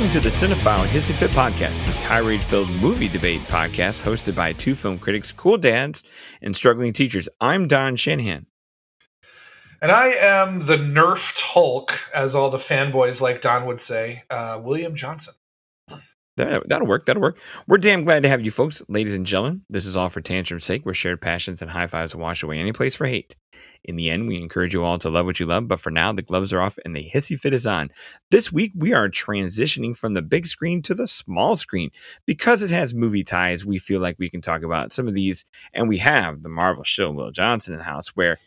Welcome to the Cinephile Hissy Fit Podcast, the tirade filled movie debate podcast hosted by two film critics, cool dads, and struggling teachers. I'm Don Shanahan. And I am the nerfed Hulk, as all the fanboys like Don would say, uh, William Johnson. That, that'll work. That'll work. We're damn glad to have you folks, ladies and gentlemen. This is all for tantrum's sake, where shared passions and high fives wash away any place for hate. In the end, we encourage you all to love what you love, but for now, the gloves are off and the hissy fit is on. This week, we are transitioning from the big screen to the small screen. Because it has movie ties, we feel like we can talk about some of these, and we have the Marvel show, Will Johnson in the house, where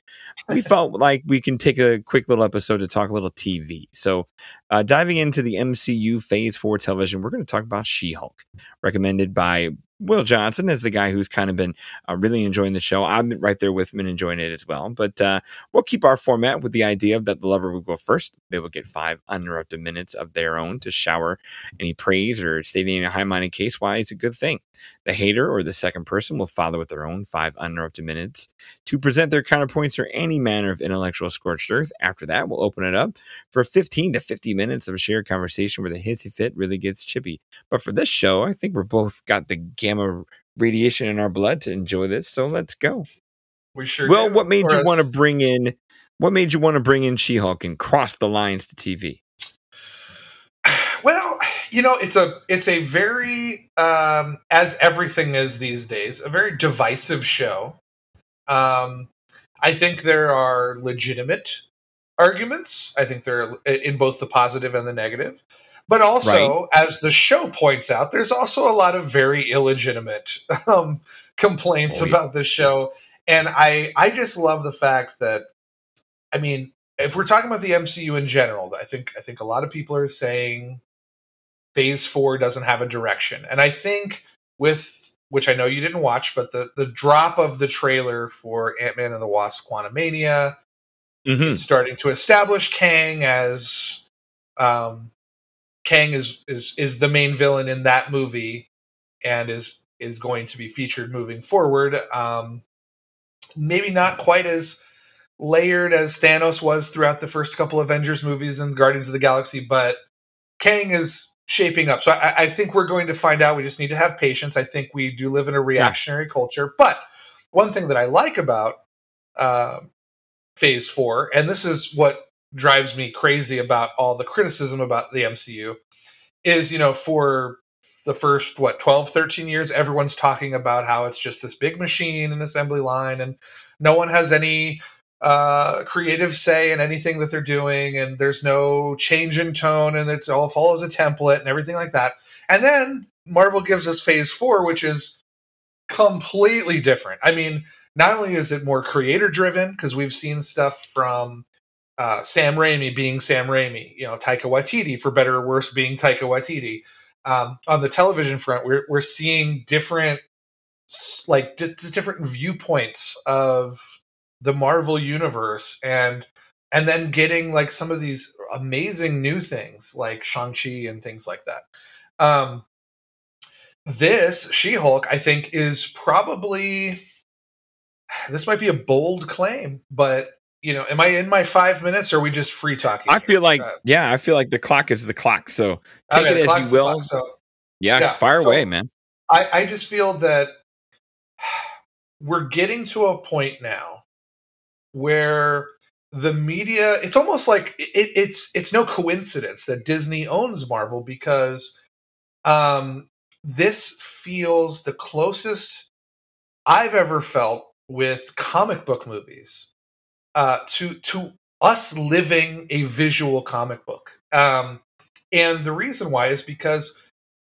we felt like we can take a quick little episode to talk a little TV. So, uh, diving into the MCU Phase 4 television, we're going to talk about She Hulk, recommended by Will Johnson is the guy who's kind of been uh, really enjoying the show. I'm right there with him and enjoying it as well. But uh, we'll keep our format with the idea that the lover will go first. They will get five uninterrupted minutes of their own to shower any praise or stating a high minded case why it's a good thing. The hater or the second person will follow with their own five uninterrupted minutes to present their counterpoints or any manner of intellectual scorched earth. After that, we'll open it up for 15 to 50 minutes of a shared conversation where the hissy fit really gets chippy. But for this show, I think we're both got the gamma radiation in our blood to enjoy this. So let's go. We sure. Well, what made you want to bring in? What made you want to bring in She-Hulk and cross the lines to TV? Well, you know, it's a it's a very um, as everything is these days, a very divisive show. Um, I think there are legitimate arguments. I think there are in both the positive and the negative. But also, as the show points out, there's also a lot of very illegitimate um, complaints Oh, yeah. about this show. And I, I just love the fact that, I mean, if we're talking about the MCU in general, I think I think a lot of people are saying Phase Four doesn't have a direction, and I think with which I know you didn't watch, but the the drop of the trailer for Ant Man and the Wasp: Quantumania, Mm-hmm. starting to establish Kang as um, Kang is is is the main villain in that movie, and is is going to be featured moving forward. Um, maybe not quite as layered as Thanos was throughout the first couple Avengers movies and Guardians of the Galaxy, but Kang is shaping up. So I, I think we're going to find out. We just need to have patience. I think we do live in a reactionary culture. But one thing that I like about uh, Phase Four, and this is what drives me crazy about all the criticism about the MCU, is you know for the first what 12 13 years everyone's talking about how it's just this big machine and assembly line and no one has any uh, creative say in anything that they're doing, and there's no change in tone, and it's all follows a template and everything like that. And then Marvel gives us Phase Four, which is completely different. I mean, not only is it more creator driven because we've seen stuff from uh, Sam Raimi being Sam Raimi, you know, Taika Waititi for better or worse being Taika Waititi. Um, on the television front, we're we're seeing different like d- different viewpoints of the Marvel universe and and then getting like some of these amazing new things like Shang-Chi and things like that. Um this She-Hulk I think is probably this might be a bold claim, but you know, am I in my 5 minutes or are we just free talking? I feel like, Uh, yeah, I feel like the clock is the clock. So take okay, it as you will. clock, so yeah, yeah, fire so- away, man. I, I just feel that we're getting to a point now where the media it's almost like it, it's it's no coincidence that Disney owns Marvel because um this feels the closest I've ever felt with comic book movies uh to to us living a visual comic book. Um and the reason why is because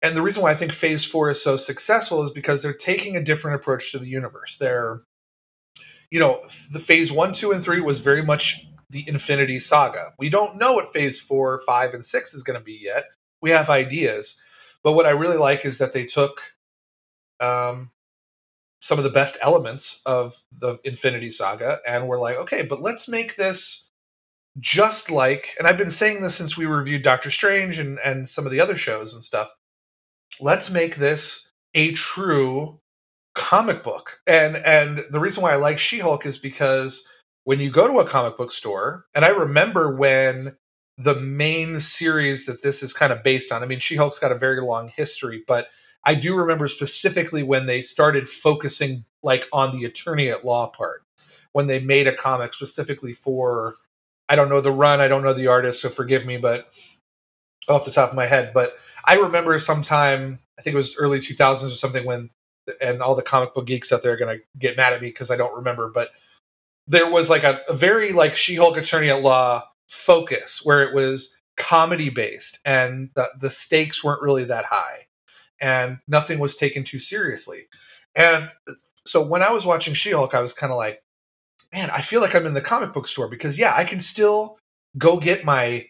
and the reason why I think Phase Four is so successful is because they're taking a different approach to the universe. They're, you know, the Phase One, Two, and Three was very much the Infinity Saga. We don't know what Phase Four, Five, and Six is going to be yet. We have ideas, but what I really like is that they took um, some of the best elements of the Infinity Saga and we're like, okay, but let's make this just like. And I've been saying this since we reviewed Doctor Strange and and some of the other shows and stuff let's make this a true comic book. And and the reason why I like She-Hulk is because when you go to a comic book store, and I remember when the main series that this is kind of based on. I mean, She Hulk's got a very long history, but I do remember specifically when they started focusing like on the attorney at law part, when they made a comic specifically for I don't know the run, I don't know the artist, so forgive me, but off the top of my head, but I remember sometime I think it was early 2000s or something when and all the comic book geeks out there are going to get mad at me because I don't remember, but there was like a, a very like She-Hulk attorney at law focus where it was comedy based and the, the stakes weren't really that high and nothing was taken too seriously. And so when I was watching She-Hulk, I was kind of like, man, I feel like I'm in the comic book store because yeah, I can still go get my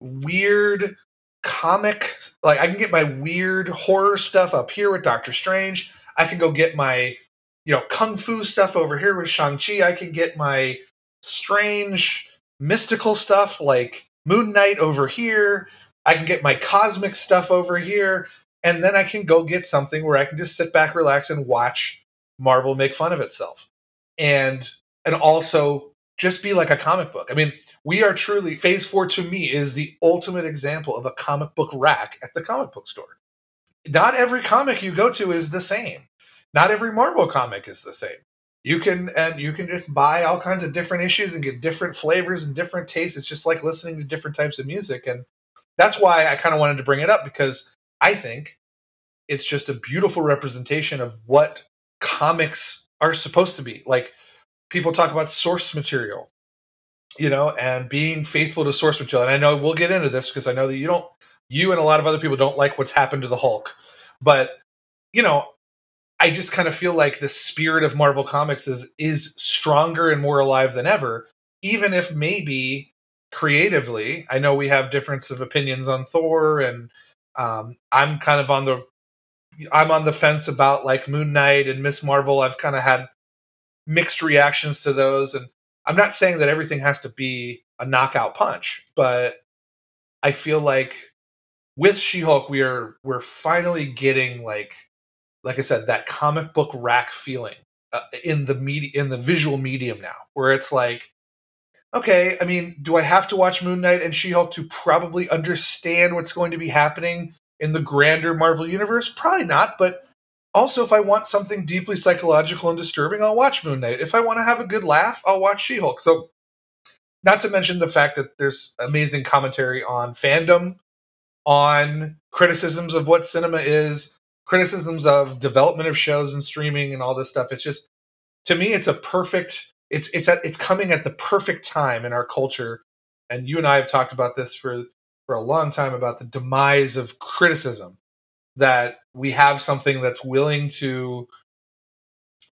weird comic like I can get my weird horror stuff up here with Doctor Strange. I can go get my you know kung fu stuff over here with Shang-Chi. I can get my strange mystical stuff like Moon Knight over here. I can get my cosmic stuff over here and then I can go get something where I can just sit back, relax, and watch Marvel make fun of itself, and and also just be like a comic book. I mean, we are truly Phase Four to me is the ultimate example of a comic book rack at the comic book store. Not every comic you go to is the same. Not every Marvel comic is the same. You can and you can just buy all kinds of different issues and get different flavors and different tastes. It's just like listening to different types of music and that's why I kind of wanted to bring it up because I think it's just a beautiful representation of what comics are supposed to be. Like people talk about source material, you know, and being faithful to source material. And I know we'll get into this because I know that you don't, you and a lot of other people don't like what's happened to the Hulk. But, you know, I just kind of feel like the spirit of Marvel Comics is is stronger and more alive than ever, even if maybe creatively, I know we have difference of opinions on Thor and um, I'm kind of on the I'm on the fence about like Moon Knight and Miss Marvel. I've kind of had mixed reactions to those, and I'm not saying that everything has to be a knockout punch, but I feel like with She-Hulk, we are we're finally getting like, like I said, that comic book rack feeling uh, in the media in the visual medium now, where it's like, okay, I mean, do I have to watch Moon Knight and She-Hulk to probably understand what's going to be happening in the grander Marvel universe? Probably not, but also if I want something deeply psychological and disturbing, I'll watch Moon Knight. If I want to have a good laugh, I'll watch She-Hulk. So not to mention the fact that there's amazing commentary on fandom, on criticisms of what cinema is, criticisms of development of shows and streaming and all this stuff. It's just to me it's a perfect it's it's at, it's coming at the perfect time in our culture and you and I have talked about this for for a long time about the demise of criticism that we have something that's willing to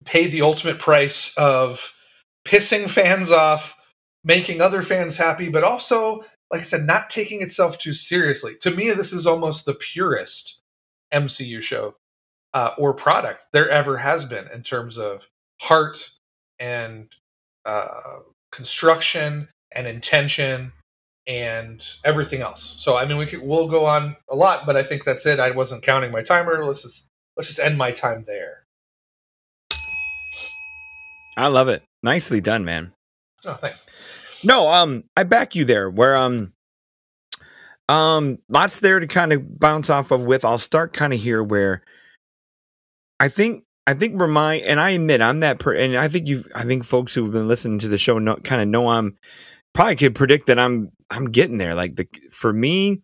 pay the ultimate price of pissing fans off, making other fans happy, but also, like I said, not taking itself too seriously. To me, this is almost the purest MCU show uh, or product there ever has been in terms of heart and uh, construction and intention and everything else. So I mean, we could, we'll go on a lot, but I think that's it. I wasn't counting my timer. Let's just let's just end my time there. I love it. Nicely done, man. Oh, thanks. No, um, I back you there. Where um, um, lots there to kind of bounce off of. With I'll start kind of here where I think I think we're and I admit I'm that per and I think you I think folks who've been listening to the show know kind of know I'm probably could predict that I'm I'm getting there. Like the for me,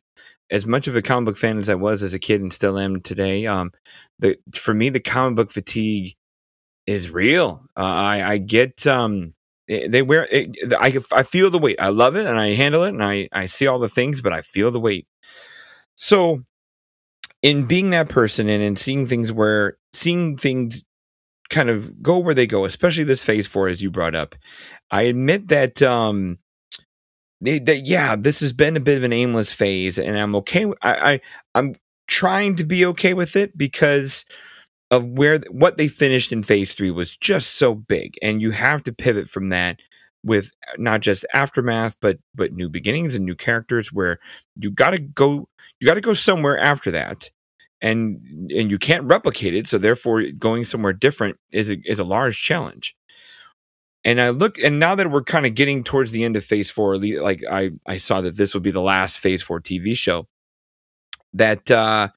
as much of a comic book fan as I was as a kid and still am today, um, the for me the comic book fatigue is real. Uh, I I get um eh, they wear it, I I feel the weight. I love it and I handle it and I I see all the things, but I feel the weight. So in being that person and in seeing things where seeing things kind of go where they go, especially this phase four, as you brought up, I admit that um that yeah, this has been a bit of an aimless phase, and I'm okay. I, I I'm trying to be okay with it because of where what they finished in phase three was just so big, and you have to pivot from that with not just aftermath, but but new beginnings and new characters. Where you got to go, you got to go somewhere after that, and and you can't replicate it. So therefore, going somewhere different is a, is a large challenge. and I look, and now that we're kind of getting towards the end of Phase Four, like I I saw that this would be the last Phase Four TV show. That uh,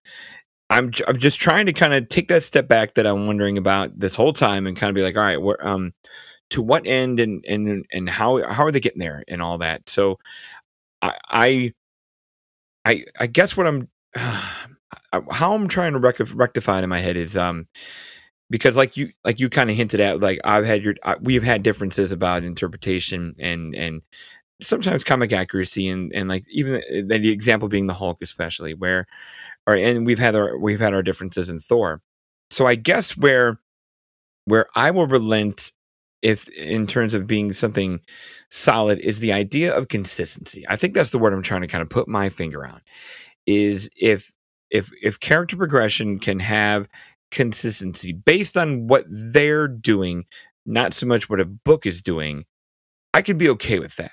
I'm I'm just trying to kind of take that step back that I'm wondering about this whole time, and kind of be like, all right, um, to what end, and and and how how are they getting there, and all that. So, I I, I guess what I'm how I'm trying to rectify it in my head is um because like you like you kind of hinted at like I've had your we've had differences about interpretation and and sometimes comic accuracy and and like even the, the example being the Hulk especially where or and we've had our we've had our differences in Thor. So I guess where where I will relent if in terms of being something solid is the idea of consistency. I think that's the word I'm trying to kind of put my finger on. Is if if if character progression can have consistency based on what they're doing, not so much what a book is doing, I could be okay with that.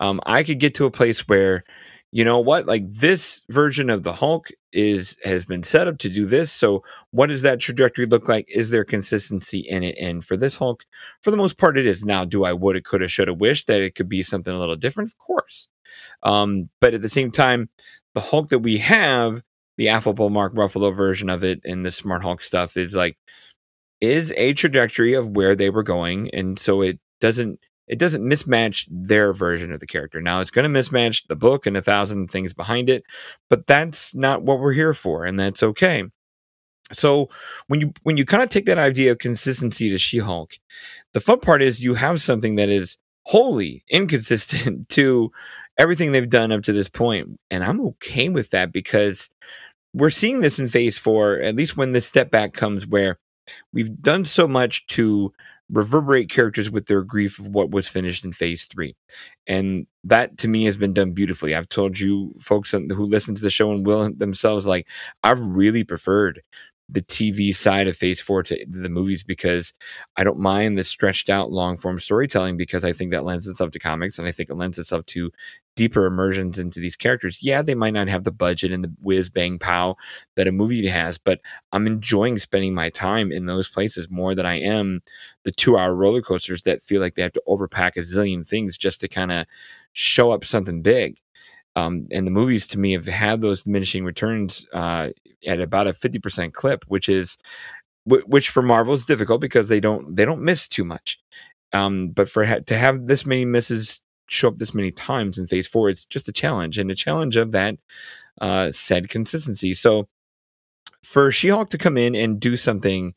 Um, I could get to a place where, you know what, like this version of the Hulk is has been set up to do this. So, what does that trajectory look like? Is there consistency in it? And for this Hulk, for the most part, it is. Now, do I woulda, coulda, shoulda, wished that it could be something a little different? Of course. Um, but at the same time, the Hulk that we have the affable Mark Ruffalo version of it and the Smart Hulk stuff is like is a trajectory of where they were going, and so it doesn't it doesn't mismatch their version of the character. Now it's going to mismatch the book and a thousand things behind it, but that's not what we're here for, and that's okay. So when you when you kind of take that idea of consistency to She-Hulk, the fun part is you have something that is wholly inconsistent to everything they've done up to this point, and I'm okay with that because we're seeing this in phase four, at least when this step back comes, where we've done so much to reverberate characters with their grief of what was finished in phase three. And that to me has been done beautifully. I've told you folks who listen to the show and will themselves, like, I've really preferred the TV side of Phase Four to the movies because I don't mind the stretched out long form storytelling because I think that lends itself to comics and I think it lends itself to deeper immersions into these characters. Yeah, they might not have the budget and the whiz bang pow that a movie has, but I'm enjoying spending my time in those places more than I am the two hour roller coasters that feel like they have to overpack a zillion things just to kind of show up something big. Um, and the movies to me have had those diminishing returns uh, at about a 50% clip, which is which for Marvel is difficult because they don't they don't miss too much. Um, but for ha- to have this many misses show up this many times in Phase Four, it's just a challenge and a challenge of that uh, said consistency. So for She-Hulk to come in and do something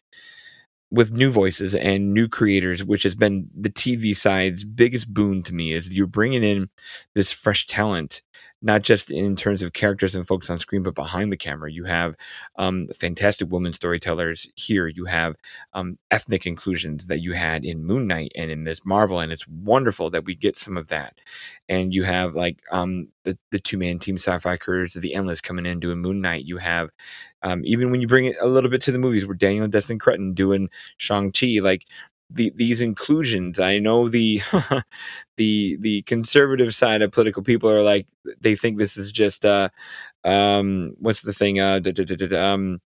with new voices and new creators, which has been the TV side's biggest boon to me, is you're bringing in this fresh talent not just in terms of characters and folks on screen, but behind the camera. You have um, fantastic women storytellers here. You have um, ethnic inclusions that you had in Moon Knight and in Ms. Marvel, and it's wonderful that we get some of that. And you have like um, the the two man team sci-fi careers of the Endless coming in doing Moon Knight. You have um, even when you bring it a little bit to the movies, where Daniel Destin Cretton doing Shang Chi, like the, these inclusions. I know the the the conservative side of political people are like they think this is just uh um what's the thing uh um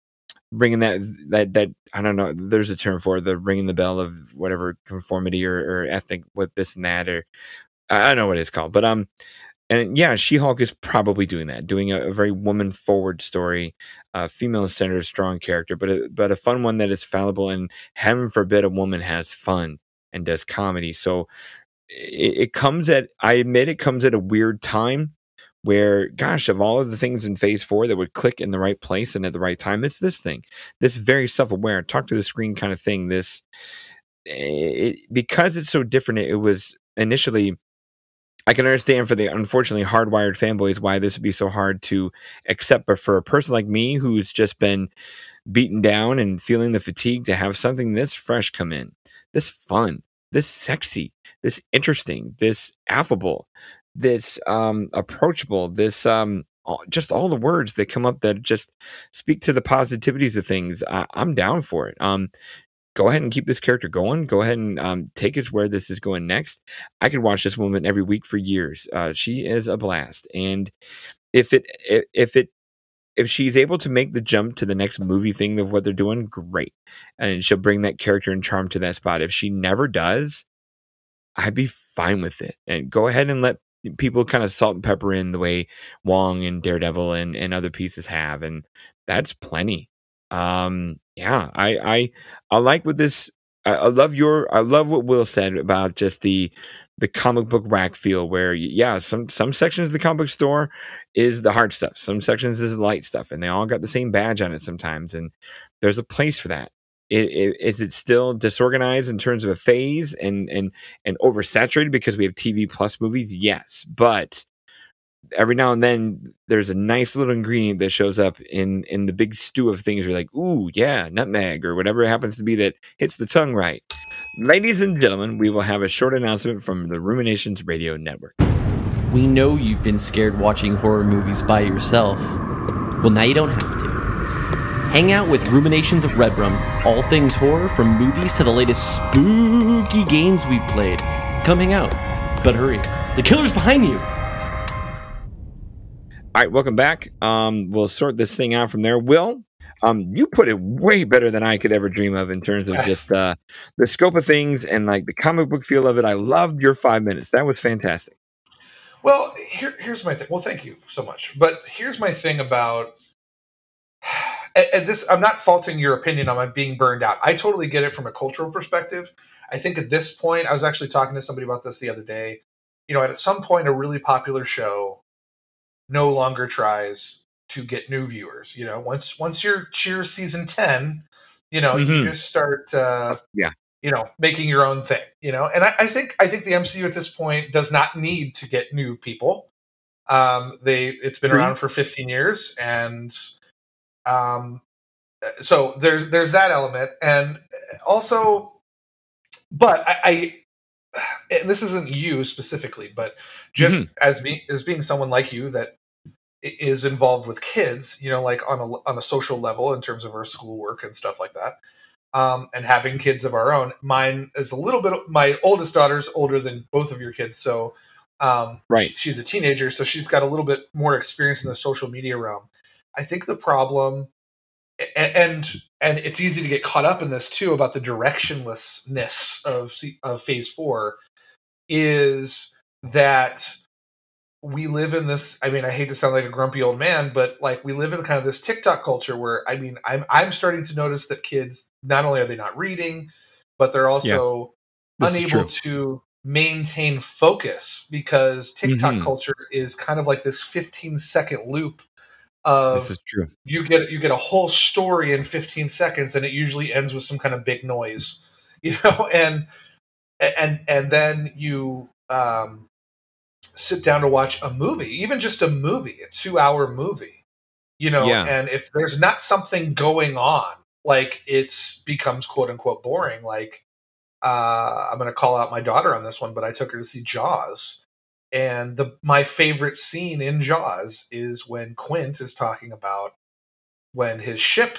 bringing that that that I don't know. There's a term for it, the ringing the bell of whatever conformity or, or ethnic with this and that or I don't know what it's called, but um and yeah, She Hulk is probably doing that, doing a, a very woman forward story, uh, female centered, strong character, but a, but a fun one that is fallible. And heaven forbid a woman has fun and does comedy. So it, it comes at, I admit, it comes at a weird time where, gosh, of all of the things in phase four that would click in the right place and at the right time, it's this thing, this very self aware, talk to the screen kind of thing. This, it, because it's so different, it was initially I can understand for the unfortunately hardwired fanboys why this would be so hard to accept. But for a person like me who's just been beaten down and feeling the fatigue to have something this fresh come in, this fun, this sexy, this interesting, this affable, this um, approachable, this um, just all the words that come up that just speak to the positivities of things. I, am down for it. Um, go ahead and keep this character going. Go ahead and um, take us where this is going next. I could watch this woman every week for years. Uh, she is a blast, and if it if it if she's able to make the jump to the next movie thing of what they're doing, great, and she'll bring that character and charm to that spot. If she never does, I'd be fine with it. And go ahead and let people kind of salt and pepper in the way Wong and Daredevil and, and other pieces have, and that's plenty. Um, yeah, I I I like what this. I, I love your. I love what Will said about just the the comic book rack feel where yeah some some sections of the comic book store is the hard stuff some sections is light stuff and they all got the same badge on it sometimes and there's a place for that it, it, is it still disorganized in terms of a phase and and and oversaturated because we have tv plus movies yes but every now and then there's a nice little ingredient that shows up in in the big stew of things you're like ooh yeah nutmeg or whatever it happens to be that hits the tongue right Ladies and gentlemen, we will have a short announcement from the Ruminations Radio Network. We know you've been scared watching horror movies by yourself. Well, now you don't have to. Hang out with Ruminations of Redrum, all things horror from movies to the latest spooky games we've played. Come hang out. But hurry, the killer's behind you! All right, welcome back. Um, we'll sort this thing out from there. Will, um, you put it way better than I could ever dream of in terms of just uh, the scope of things and like the comic book feel of it. I loved your five minutes. That was fantastic. Well, here, here's my thing. Well, thank you so much. But here's my thing about and this. I'm not faulting your opinion on being burned out. I totally get it from a cultural perspective. I think at this point, I was actually talking to somebody about this the other day. You know, at some point, a really popular show no longer tries to get new viewers. You know, once once you're Cheers season ten, you know, mm-hmm. you just start uh, yeah, you know, making your own thing. You know, and I, I, think I think the MCU at this point does not need to get new people. Um, they it's been mm-hmm. around for 15 years, and um, so there's there's that element, and also, but I, I this isn't you specifically, but just mm-hmm. as me as being someone like you that is involved with kids, you know, like on a on a social level in terms of our schoolwork and stuff like that. Um, and having kids of our own. Mine is a little bit. My oldest daughter's older than both of your kids, so um, right. She, she's a teenager, so she's got a little bit more experience in the social media realm. I think the problem, and and, it's easy to get caught up in this too about the directionlessness of of Phase Four, is that we live in this i mean i hate to sound like a grumpy old man but like we live in kind of this tiktok culture where i mean i'm i'm starting to notice that kids not only are they not reading but they're also yeah, unable to maintain focus because tiktok mm-hmm. culture is kind of like this 15 second loop of this is true you get you get a whole story in 15 seconds and it usually ends with some kind of big noise you know and and and then you um sit down to watch a movie, even just a movie, a two hour movie, you know, yeah. and if there's not something going on, like it's becomes quote unquote boring. Like, uh, I'm going to call out my daughter on this one, but I took her to see Jaws. And the my favorite scene in Jaws is when Quint is talking about when his ship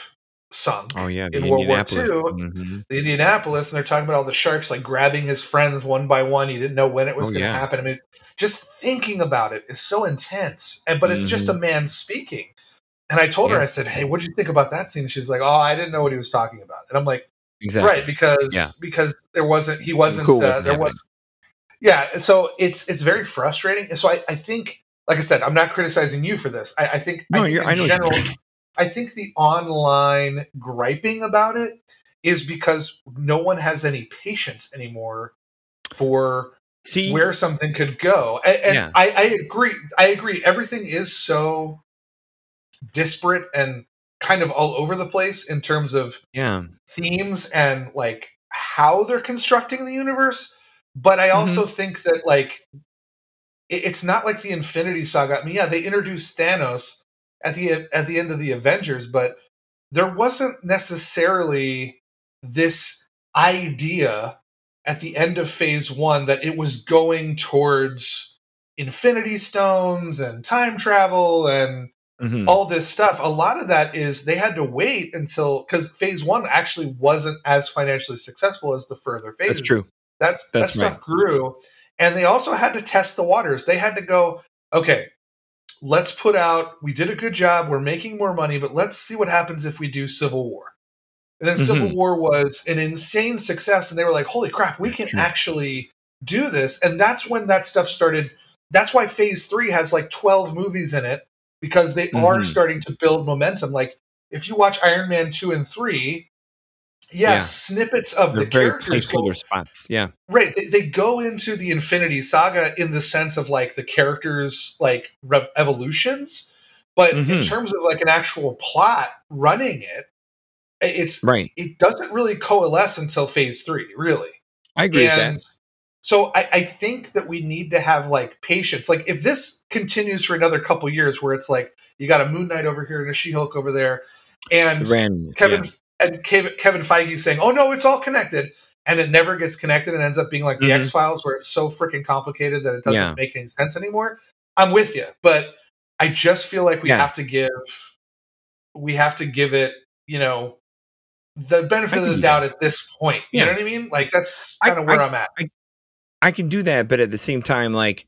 sunk oh, yeah, in World War II, mm-hmm. the Indianapolis, and they're talking about all the sharks like grabbing his friends one by one. He didn't know when it was oh, going to yeah. happen. I mean, just thinking about it is so intense, and but it's mm-hmm. just a mm-hmm. man speaking. And I told yeah. her, I said, "Hey, what did you think about that scene?" She's like, "Oh, I didn't know what he was talking about." And I'm like, "Exactly, right," because yeah. because there wasn't he wasn't cool uh, there was yeah. So it's it's very frustrating. And so I, I think, like I said, I'm not criticizing you for this. I, I think no, I think in general. I think the online griping about it is because no one has any patience anymore for See, where something could go. And, and yeah. I, I agree. I agree. Everything is so disparate and kind of all over the place in terms of yeah themes and like how they're constructing the universe. But I also mm-hmm. think that like it's not like the Infinity Saga. I mean, yeah, they introduced Thanos at the at the end of the Avengers, but there wasn't necessarily this idea at the end of phase 1 that it was going towards infinity stones and time travel and mm-hmm. all this stuff. A lot of that is they had to wait until cuz phase 1 actually wasn't as financially successful as the further phases. That's true. That's, that's that stuff grew. And they also had to test the waters. They had to go, okay, let's put out, we did a good job, we're making more money, but let's see what happens if we do Civil War. And then mm-hmm. Civil War was an insane success. And they were like, holy crap, we can True. actually do this. And that's when that stuff started. That's why phase three has like 12 movies in it because they mm-hmm. are starting to build momentum. Like if you watch Iron Man 2 and 3, yeah, yeah, snippets of They're the characters. Very placeholder spots. Yeah, right. They, they, go into the Infinity Saga in the sense of like the characters' like rev- evolutions, but mm-hmm. in terms of like an actual plot running it, it's right. It doesn't really coalesce until Phase Three, really. I agree and with that. So I, I think that we need to have like patience. Like if this continues for another couple years, where it's like you got a Moon Knight over here and a She Hulk over there, and Kevin yeah and Kevin, Kevin Feige saying, "Oh no, it's all connected," and it never gets connected and ends up being like the Mhm. X Files, where it's so freaking complicated that it doesn't Yeah. make any sense anymore. I'm with you, but I just feel like we Yeah. have to give we have to give it, you know, the benefit I of the do doubt at this point. You know what I mean? Like that's kind of where I- I, am at. I can do that, but at the same time, like,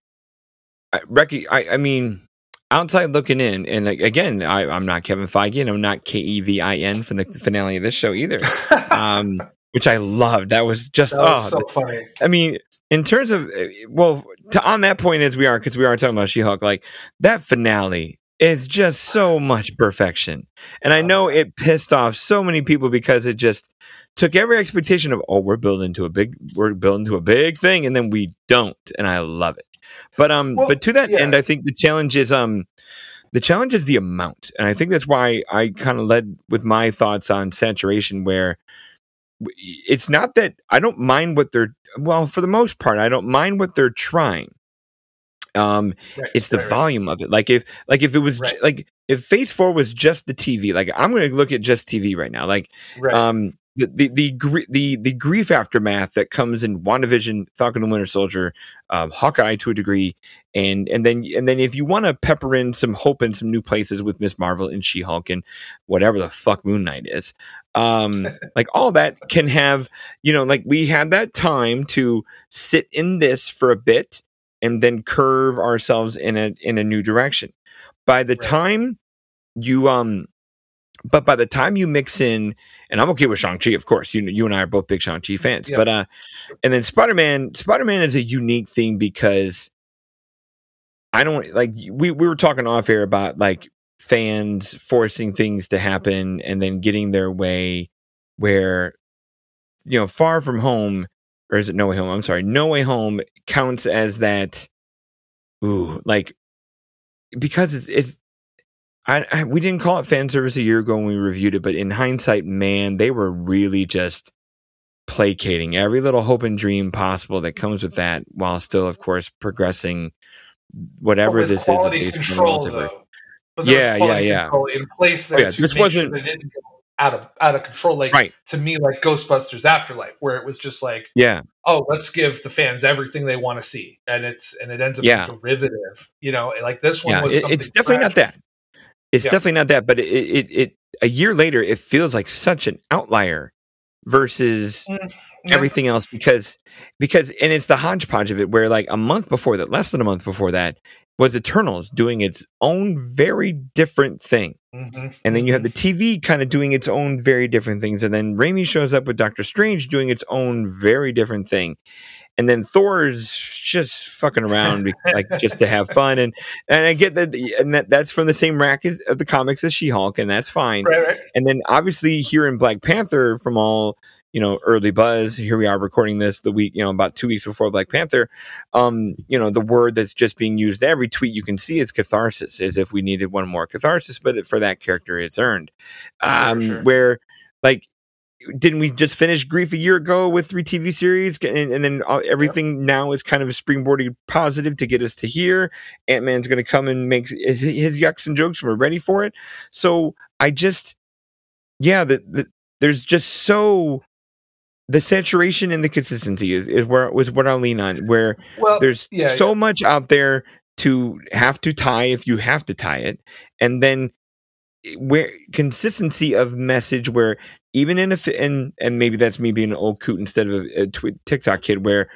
I, rec- I, I mean, outside looking in, and like, again, I, I'm not Kevin Feige, and I'm not K E V I N from the finale of this show either, um, which I loved. That was just that was oh, so funny. I mean, in terms of uh, well, to, on that point as we are because we are talking about She-Hulk, like that finale is just so much perfection, and I know it pissed off so many people because it just took every expectation of oh, we're building to a big, we're building to a big thing, and then we don't, and I love it. But um, Well, but to that yeah. end, I think the challenge is um. The challenge is the amount, and I think that's why I kind of led with my thoughts on saturation, where it's not that I don't mind what they're well for the most part I don't mind what they're trying. Um, Right, it's the right, right. volume of it. Like if like if it was j- Right. like if Phase Four was just the TV, like I'm going to look at just TV right now. Like Right. um the the the, the the grief aftermath that comes in WandaVision, Falcon and Winter Soldier, um, Hawkeye to a degree, and and then and then if you want to pepper in some hope in some new places with Miss Marvel and She Hulk and whatever the fuck Moon Knight is, um, like all that can have you know like we had that time to sit in this for a bit and then curve ourselves in a in a new direction. By the Right. time you um but by the time you mix in and I'm okay with Shang-Chi, of course. You you and I are both big Shang-Chi fans. Yeah. But uh and then Spider-Man, Spider-Man is a unique thing because I don't like we we were talking off air about like fans forcing things to happen and then getting their way where you know, far from home or is it No Way Home? I'm sorry, No Way Home counts as that ooh, like because it's it's I, I we didn't call it fan service a year ago when we reviewed it, but in hindsight, man, they were really just placating every little hope and dream possible that comes with that, while still, of course, progressing whatever this is. of quality Based on the control, though. But there was Yeah, yeah, yeah. in place oh, there Oh, yeah, to this make wasn't- sure didn't go out of out of control. Like Right. to me, like Ghostbusters Afterlife, where it was just like, Yeah, oh, let's give the fans everything they want to see, and it's and it ends up Yeah. being derivative. You know, like this one yeah, was. it- something it's definitely not that. It's Yeah. definitely not that, but it, it it a year later, it feels like such an outlier versus Yeah. everything else because because and it's the hodgepodge of it where like a month before that less than a month before that was eternals doing its own very different thing Mhm. and then you have the tv kind of doing its own very different things and then Raimi shows up with doctor strange doing its own very different thing and then thor's just fucking around like just to have fun and and i get that and that, that's from the same rack as of the comics as she-hulk and that's fine right, right. and then obviously here in Black Panther, from all you know, early buzz. Here we are recording this the week, you know, about two weeks before Black Panther. Um, you know, the word that's just being used every tweet you can see is catharsis, as if we needed one more catharsis, but for that character, it's earned. Sure, Um, sure. where like. Didn't we just finish Grief a year ago with three TV series, and, and then uh, all, everything now is kind of springboarding positive to get us to here? Ant Man's going to come and make his, his yucks and jokes, and we're ready for it. So I just, yeah, the, the, there's just so the saturation and the consistency is, is where was what I'll lean on. Where Well, there's yeah, so much out there to have to tie if you have to tie it, and then eh, where consistency of message where even in a and and maybe that's me being an old coot instead of a, tw- TikTok kid where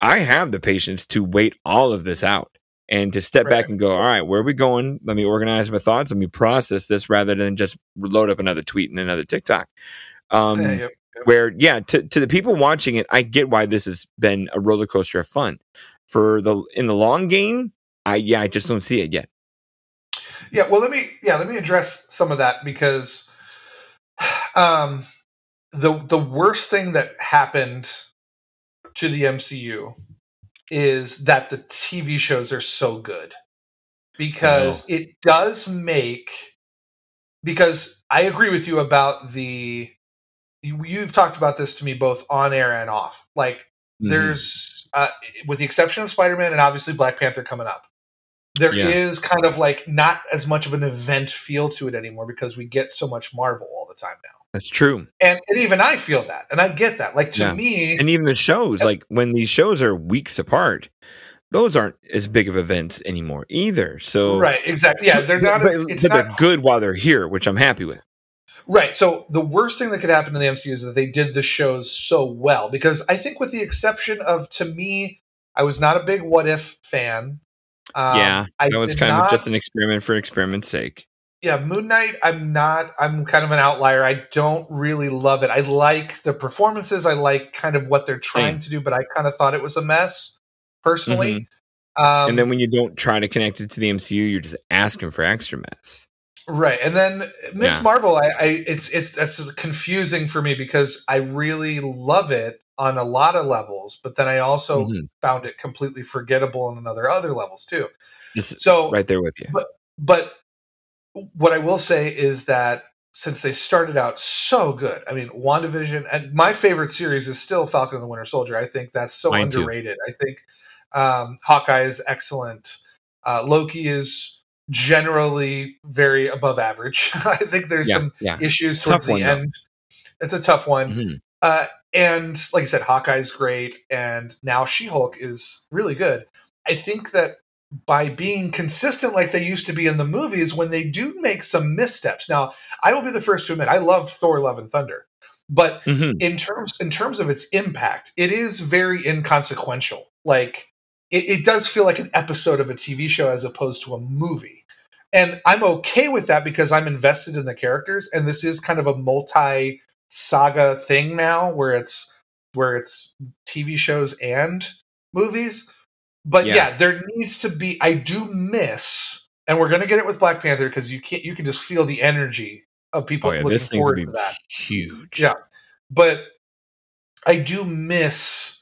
I have the patience to wait all of this out and to step back and go, all right, where are we going? Let me organize my thoughts. Let me process this rather than just load up another tweet and another TikTok. Um, yeah, yeah. where yeah, to to the people watching it, I get why this has been a roller coaster of fun. For the in the long game, I yeah, I just don't see it yet. Yeah, well, let me yeah, let me address some of that because um the the worst thing that happened to the MCU is that the TV shows are so good because it does make because I agree with you about the you, you've talked about this to me both on air and off. Like Mhm. there's uh, with the exception of Spider-Man and obviously Black Panther coming up. There is Yeah. kind of like not as much of an event feel to it anymore because we get so much Marvel all the time now. That's true. And, and even I feel that. And I get that. Like to Yeah. me, And even the shows, like when these shows are weeks apart, those aren't as big of events anymore either. So right, exactly. Yeah, they're not but, as, it's but not they're good while they're here, which I'm happy with. Right. So the worst thing that could happen to the MCU is that they did the shows so well because I think, with the exception of, to me, I was not a big What If fan. Um, yeah, that was kind not- of just an experiment for experiment's sake. Yeah. Moon Knight. I'm not. I'm kind of an outlier. I don't really love it. I like the performances. I like kind of what they're trying Same. to do, but I kind of thought it was a mess personally. Um, Mm-hmm. and then when you don't try to connect it to the MCU, you're just asking for extra mess. Right, and then Miss Yeah. Marvel, I, I it's it's that's confusing for me because I really love it on a lot of levels, but then I also Mhm. found it completely forgettable on another other levels too. Just So, right there with you. but what I will say is that since they started out so good, I mean, WandaVision, and my favorite series is still Falcon and the Winter Soldier. I think that's so Mine too. underrated. I think um, Hawkeye is excellent. Uh, Loki is generally very above average. I think there's Yeah, some yeah. issues towards the one, though. end. It's a tough one. Mhm. Uh, and like I said, Hawkeye's great, and now She Hulk is really good. I think that by being consistent like they used to be in the movies, when they do make some missteps. Now, I will be the first to admit I love Thor: Love and Thunder, but Mhm. in terms in terms of its impact, it is very inconsequential. Like it, it does feel like an episode of a TV show as opposed to a movie. And I'm okay with that because I'm invested in the characters, and this is kind of a multi saga thing now where it's where it's TV shows and movies. But yeah. Yeah. there needs to be I do miss and we're gonna get it with Black Panther because you can't you can just feel the energy of people Oh yeah, looking forward to that huge. Yeah. but I do miss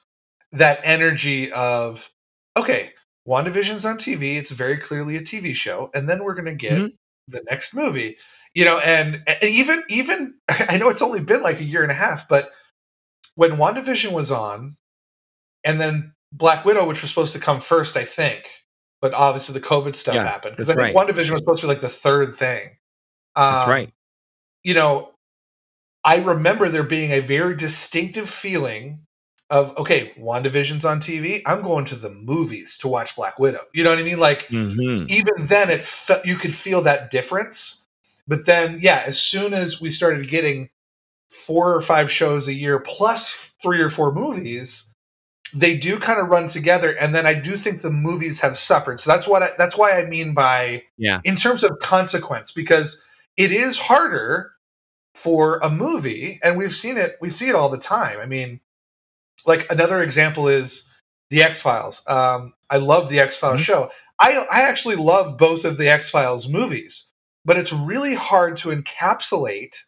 that energy of okay, WandaVision's on TV, it's very clearly a TV show, and then we're gonna get Mhm. the next movie. You know, and, and even even I know it's only been like a year and a half, but when WandaVision was on, and then Black Widow, which was supposed to come first, I think, but obviously the COVID stuff Yeah, happened. Because I that's think WandaVision was supposed to be like the third thing. That's Um, right. you know, I remember there being a very distinctive feeling of okay, WandaVision's on TV. I'm going to the movies to watch Black Widow. You know what I mean? Like hmm even then, it fe- you could feel that difference. But then, yeah, as soon as we started getting four or five shows a year plus three or four movies, they do kind of run together. And then I do think the movies have suffered. So that's what I, that's why I mean by Yeah. in terms of consequence because it is harder for a movie and we've seen it we see it all the time i mean like another example is the x-files um, i love the x-files Mhm. show I, I actually love both of the x-files movies but it's really hard to encapsulate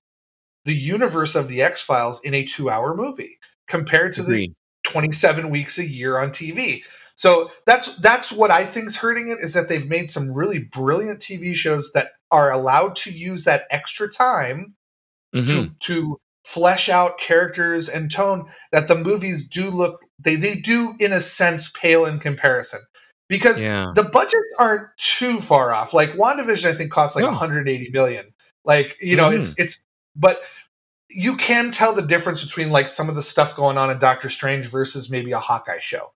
the universe of the x-files in a two-hour movie compared to the Agreed. 27 weeks a year on TV. So that's that's what I think's hurting it is that they've made some really brilliant TV shows that are allowed to use that extra time Mhm. to to flesh out characters and tone that the movies do look they they do in a sense pale in comparison. Because Yeah. the budgets aren't too far off. Like WandaVision I think costs like No. 180 million. Like, you know, Mhm. it's it's but you can tell the difference between like some of the stuff going on in Doctor Strange versus maybe a Hawkeye show.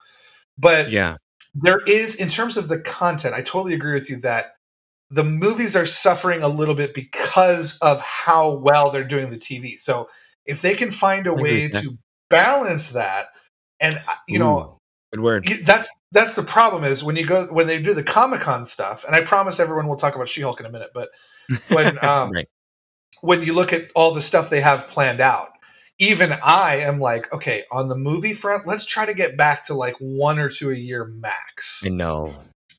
But Yeah. there is in terms of the content, I totally agree with you that the movies are suffering a little bit because of how well they're doing the TV. So if they can find a way that. to balance that and uh, you know Ooh, good word. that's that's the problem is when you go when they do the Comic Con stuff, and I promise everyone we'll talk about She Hulk in a minute, but when um, right. When you look at all the stuff they have planned out, even I am like, okay, on the movie front, let's try to get back to like one or two a year max. I know.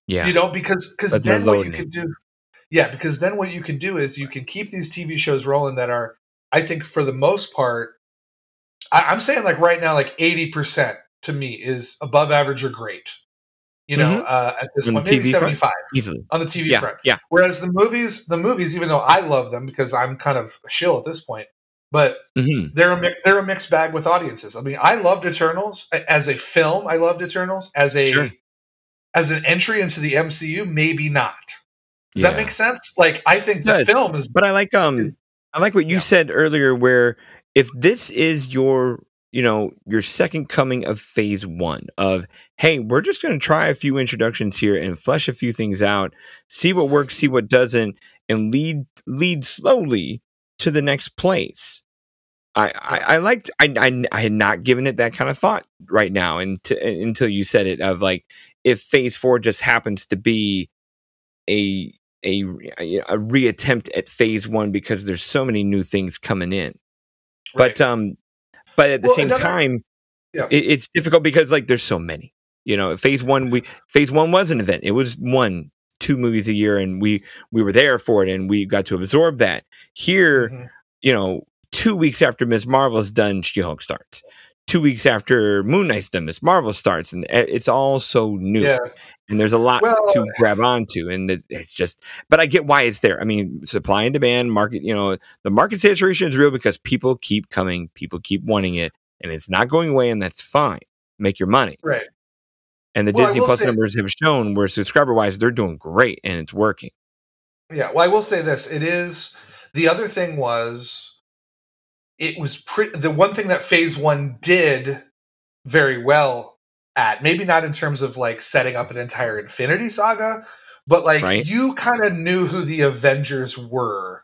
Yeah. You know, because because then what you can do, yeah, because then what you can do is you can keep these TV shows rolling that are, I think, for the most part, I, I'm saying like right now, like eighty percent to me is above average or great. You know, uh, at this Mm-hmm. On point, maybe seventy five Easily. on the TV Yeah. front. Yeah. Whereas the movies, the movies, even though I love them because I'm kind of a shill at this point, but hmm they're a they're a mixed bag with audiences. I mean, I loved Eternals as a film. I loved Eternals as a Sure. as an entry into the MCU. Maybe not. Does Yeah. that make sense? Like, I think the film is But I like um I like what you Yeah. said earlier where if this is your you know your second coming of phase 1 of hey we're just going to try a few introductions here and flesh a few things out see what works see what doesn't and lead lead slowly to the next place I, I, I liked I, I I had not given it that kind of thought right now until until you said it of like if phase four just happens to be a a a reattempt at phase one because there's so many new things coming in. But um, but at the Well, same another- time, Yeah. it, it's difficult because like there's so many. You know, phase one we phase one was an event. It was one two movies a year, and we we were there for it, and we got to absorb that. Here, Mhm. you know, two weeks after Miss Marvel's done, She Hulk starts. Two weeks after Moon Knight's done, Miss Marvel starts, and eh, it's all so new. Yeah, and there's a lot Well- to eh. grab onto and it's just but i get why it's there. I mean supply and demand market you know the market saturation is real because people keep coming people keep wanting it and it's not going away and that's fine. Make your money. Right. and the Well, disney plus say- numbers have shown where subscriber wise they're doing great and it's working. Yeah. Well, I will say this: it is the other thing was it was pretty. The one thing that Phase One did very well at, maybe not in terms of like setting up an entire Infinity Saga, but like Right. you kind of knew who the Avengers were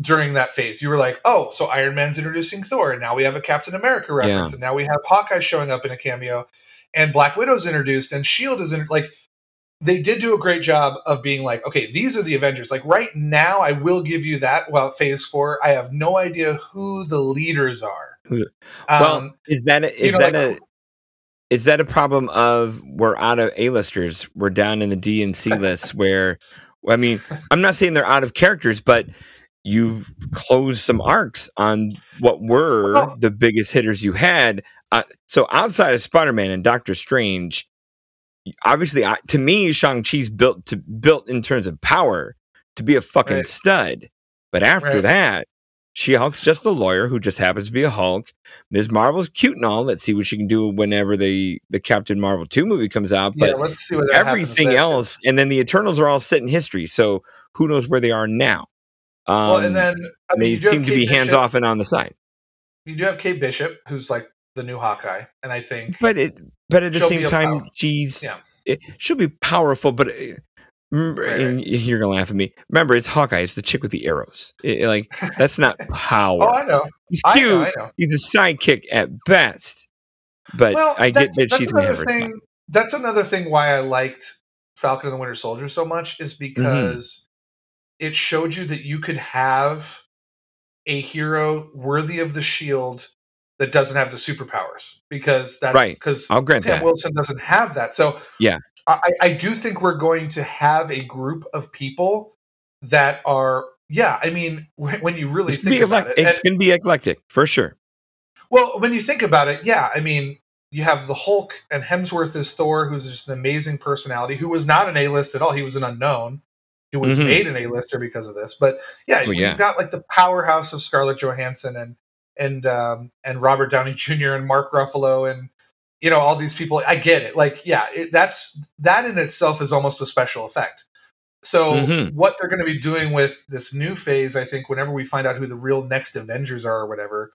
during that phase. You were like, oh, so Iron Man's introducing Thor, and now we have a Captain America reference, and now we have Hawkeye showing up in a cameo, and Black Widow's introduced, and Shield is in like they did do a great job of being like, okay, these are the Avengers. Like right now, I will give you that. Well, Phase Four, I have no idea who the leaders are. Who- Um, well is that a, you know, that like- a is that a problem of we're out of a-listers we're down in the d and c list where i mean i'm not saying they're out of characters but you've closed some arcs on what were Well- the biggest hitters you had uh, so outside of spider-man and doctor strange obviously I, to me shang-chi's built to built in terms of power to be a fucking Right. stud but after Right. that she-hulk's just a lawyer who just happens to be a hulk Ms. Marvel's cute and all. Let's see what she can do whenever the the Captain Marvel two movie comes out. yeah, But let's see what everything else, and then the Eternals are all set in history. So who knows where they are now? Um, Well, and then I mean, they you do have seem to be hands off and on the side. You do have Kate Bishop, who's like the new Hawkeye, and I think But it, but at the same time, power- she's Yeah. it, she'll be powerful. But uh, remember, Right, you're gonna laugh at me. Remember, it's Hawkeye. It's the chick with the arrows. It- like that's not power. oh, I know, He's I cute. know, I know. He's a sidekick at best. But well, I get that she's another her thing. That's another thing why I liked Falcon and the Winter Soldier so much is Mm-hmm. because it showed you that you could have a hero worthy of the shield that doesn't have the superpowers because that's Right. because I'll grant Sam that. Wilson doesn't have that. So Yeah. I, I do think we're going to have a group of people that are yeah. I mean, when, when you really It's think about it, it's gonna be eclectic for sure. well, when you think about it, yeah, I mean, you have the Hulk and Hemsworth is Thor, who's just an amazing personality, who was not an A list at all. He was an unknown. He was Mhm. made an A lister because of this. But yeah, Oh, you've yeah. got like the powerhouse of Scarlett Johansson and and um, and Robert Downey Jr. and Mark Ruffalo and you know all these people. I get it. Like, yeah, it, that's that in itself is almost a special effect. So Mhm. what they're going to be doing with this new phase, I think, whenever we find out who the real next Avengers are or whatever,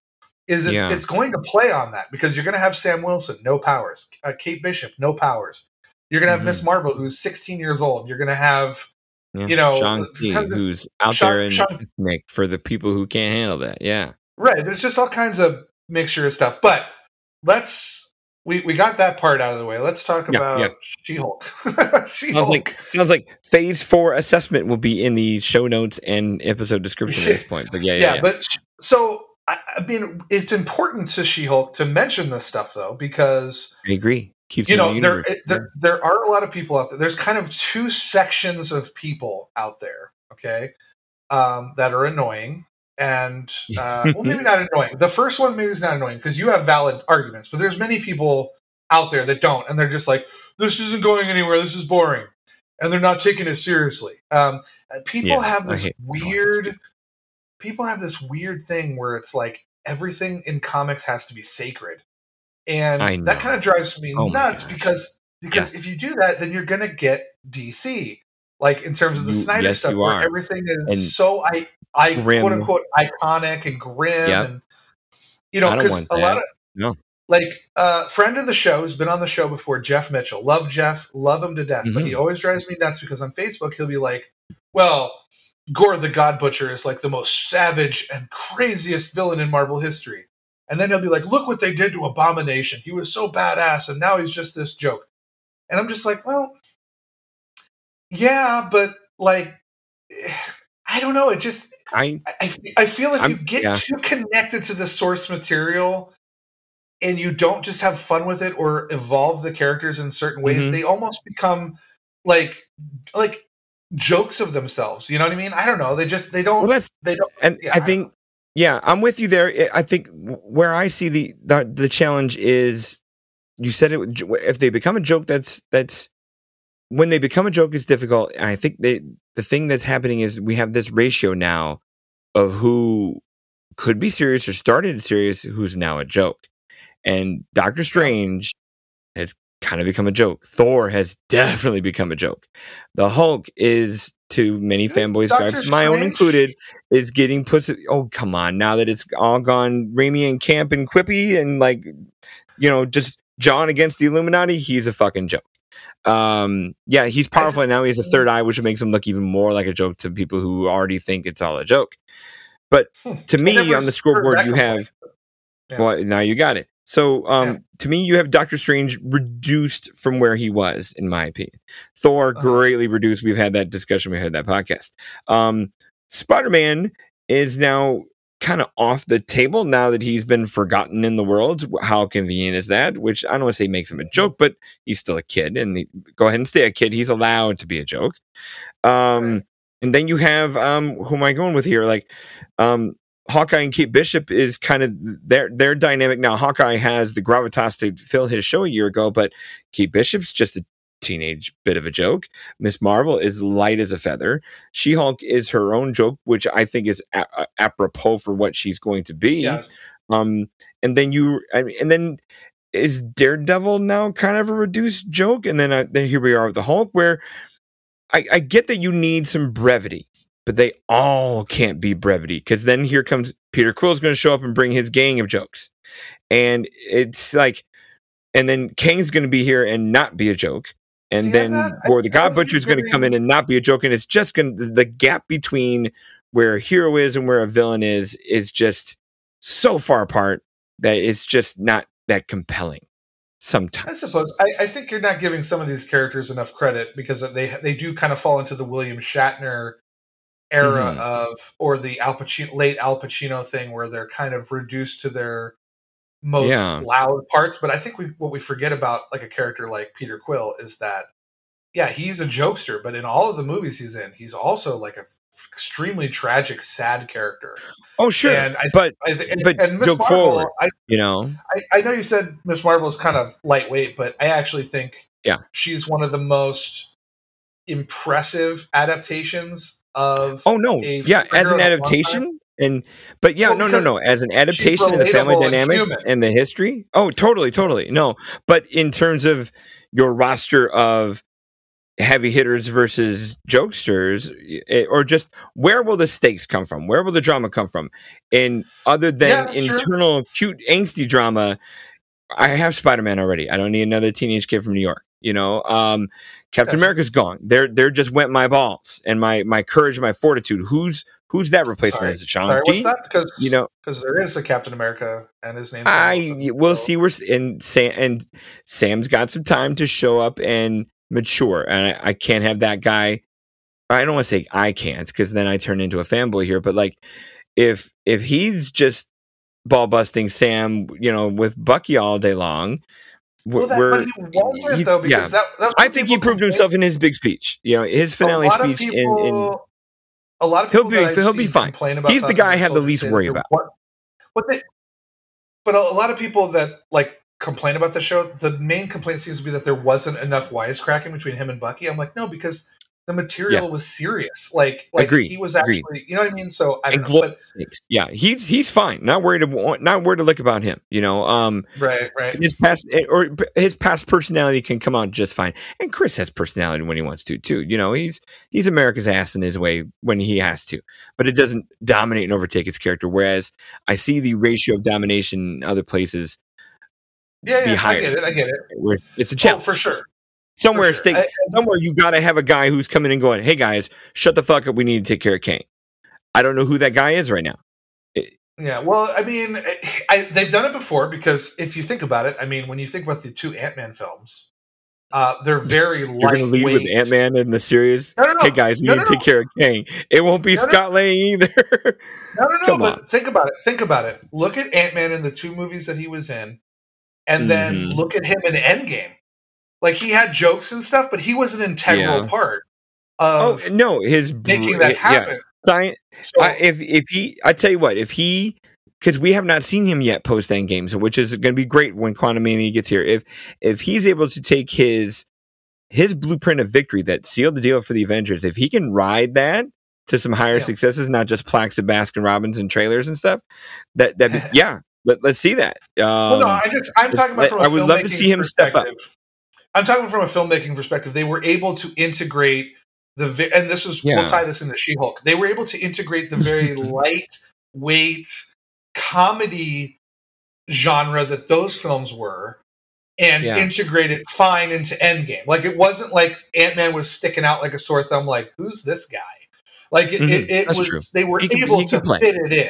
is it's, Yeah. it's going to play on that because you're going to have Sam Wilson, no powers, uh, Kate Bishop, no powers. You're going to have. Miss Marvel, who's 16 years old. You're going to have Yeah. You know, Shang-Chi, kind of who's out Shang- there in Shang- for the people who can't handle that. Yeah. Right. There's just all kinds of mixture of stuff. But let's we we got that part out of the way. Let's talk Yeah, about yeah. She-Hulk. She-Hulk. Sounds like sounds like phase four assessment will be in the show notes and episode description at this point. But yeah, yeah, yeah, but so I, I mean, it's important to She-Hulk to mention this stuff though, because I agree. Keeps you know the there, there there are a lot of people out there. There's kind of two sections of people out there, okay, um, that are annoying. And uh, well, maybe not annoying. The first one maybe is not annoying because you have valid arguments, but there's many people out there that don't, and they're just like, "This isn't going anywhere. This is boring," and they're not taking it seriously. Um, people Yeah, have this weird. People have this weird thing where it's like everything in comics has to be sacred, and that kind of drives me Oh nuts because because if you do that, then you're gonna get DC. Like in terms of the You- Snyder yes, stuff, where everything is And so I I grim. quote unquote iconic and grim Yep. and you know because a lot of No. like uh friend of the show has been on the show before jeff mitchell love jeff love him to death but Mhm. he always drives me nuts because on facebook he'll be like well gorr the god butcher is like the most savage and craziest villain in marvel history and then he'll be like look what they did to abomination he was so badass and now he's just this joke and i'm just like well yeah but like i don't know it just I I, I feel if I'm- you get yeah. too connected to the source material and you don't just have fun with it or evolve the characters in certain ways, Mhm. they almost become like like jokes of themselves. You know what I mean? I don't know. They just they don't well they don't and yeah, I I think yeah, I'm with you there. I- I think where I see the the, the challenge is you said it if they become a joke that's that's when they become a joke it's difficult. I think they the thing that's happening is we have this ratio now of who could be serious or started serious who's now a joke. And Doctor Strange has kind of become a joke. Thor has definitely become a joke. The Hulk is to many fanboys, gripes, my own included, is getting pussy. Oh, come on. Now that it's all gone Raimi and Camp and Quippy and like, you know, just John against the Illuminati, he's a fucking joke. Um, yeah, he's powerful and now he has a third eye, which makes him look even more like a joke to people who already think it's all a joke. But Hmm. to me, on the scoreboard, you have Yeah. well, now you got it. So, um, Yeah. to me, you have Doctor Strange reduced from where he was, in my opinion. Thor Uh-huh. greatly reduced. We've had that discussion. We had that podcast. Um, Spider Man is now kind of off the table now that he's been forgotten in the world. How convenient is that? Which I don't want to say makes him a joke, but he's still a kid, and he, go ahead and stay a kid. He's allowed to be a joke. Um, and then you have um, who am I going with here? Like, um, Hawkeye and Kate Bishop is kind of their their dynamic now. Hawkeye has the gravitas to fill his show a year ago, but Kate Bishop's just a teenage bit of a joke. Miss Marvel is light as a feather. She Hulk is her own joke, which I think is a- apropos for what she's going to be. Yeah. Um, and then you, I mean, and then is Daredevil now kind of a reduced joke? And then uh, then here we are with the Hulk, where I, I get that you need some brevity, but they all can't be brevity because then here comes Peter Quill's going to show up and bring his gang of jokes, and it's like, and then Kang's going to be here and not be a joke. And See, then, I'm I- or the God think Butcher's going to come in and not be a joke, and it's just going to the gap between where a hero is and where a villain is is just so far apart that it's just not that compelling. Sometimes I suppose I, I think you're not giving some of these characters enough credit because they they do kind of fall into the William Shatner era Mhm. of or the Al Pacino late Al Pacino thing where they're kind of reduced to their most Yeah. loud parts. But I think we what we forget about like a character like Peter Quill is that yeah he's a jokester, but in all of the movies he's in, he's also like a f- extremely tragic, sad character. Oh, sure, And I- but I th- and, But and Miss joke Marvel, forward. I you know, I, I know you said Miss Marvel is kind of lightweight, but I actually think Yeah. she's one of the most impressive adaptations of. oh no, yeah, as an in a long adaptation, and but yeah, Well, no, no, no, as an adaptation of the family relatable and dynamics and the history. Oh, totally, totally, no, but in terms of your roster of heavy hitters versus jokesters, eh, or just where will the stakes come from? Where will the drama come from? And other Yeah, than true. internal cute angsty drama, I have Spider Man already. I don't need another teenage kid from New York. You know, um, Captain Gotcha. America's gone. There, there just went my balls and my my courage, and my fortitude. Who's who's that replacement? Sorry. Is it Sean Sorry, what's that? Because You know, because there is a Captain America and his name. I we'll see where s- and Sam and Sam's got some time to show up and mature, and I, I can't have that guy. I don't want to say I can't because then I turn into a fanboy here, but like if if he's just ball busting Sam, you know, with Bucky all day long. Well, that, but he wasn't he- though because yeah. that, that's I think he proved himself in his big speech. You know, his finale a lot of speech. people, in, in a lot of He'll people be- he'll be fine. He's the guy I have the least worry about. wa- What they, but a, a lot of people that like complain about the show, the main complaint seems to be that there wasn't enough wisecracking between him and Bucky. I'm like, no, because the material was serious. Like, like Agreed, he was agreed. actually, you know what I mean? So I don't know, but yeah, he's he's fine. Not worried. About, not worried to look about him. You know, um, right, right. his past eh, or his past personality can come out just fine. And Chris has personality when he wants to too. You know, he's he's America's ass in his way when he has to, but it doesn't dominate and overtake his character. Whereas I see the ratio of domination in other places Yeah, yeah, I get it. I get it. it's, a Oh, challenge. for sure. Somewhere, sure. state, I- somewhere you got to have a guy who's coming and going, "Hey guys, shut the fuck up. We need to take care of Kang." I don't know who that guy is right now. Yeah, well, I mean, I, they've done it before because if you think about it, I mean, when you think about the two Ant Man films, uh, they're very You're going to lead with lightweight. Ant Man in the series. No, no, no, Hey guys, we need to take care of Kang. It won't be. Scott Lang either. no, no, no. But on. think about it. Think about it. Look at Ant Man in the two movies that he was in, and then Mhm. look at him in Endgame. Like he had jokes and stuff, but he was an integral Yeah. part oh of no, his making br- that yeah, happen. science. So, I, if if he, I tell you what, if he, because we have not seen him yet post end games, which is going to be great when Quantumania gets here. If if he's able to take his his blueprint of victory that sealed the deal for the Avengers, if he can ride that to some higher Yeah. successes, not just plaques of Baskin Robbins and trailers and stuff, that that yeah, let, let's see that. Um, well, no, I just I'm talking about from a I would love to see him step up. I'm talking from a filmmaking perspective. They were able to integrate the and this is Yeah. we'll tie this into She-Hulk. They were able to integrate the very lightweight comedy genre that those films were and Yeah. integrate it fine into Endgame. Like it wasn't like Ant-Man was sticking out like a sore thumb like who's this guy? Like it, Mhm. it, it was true. they were He able to fit it in.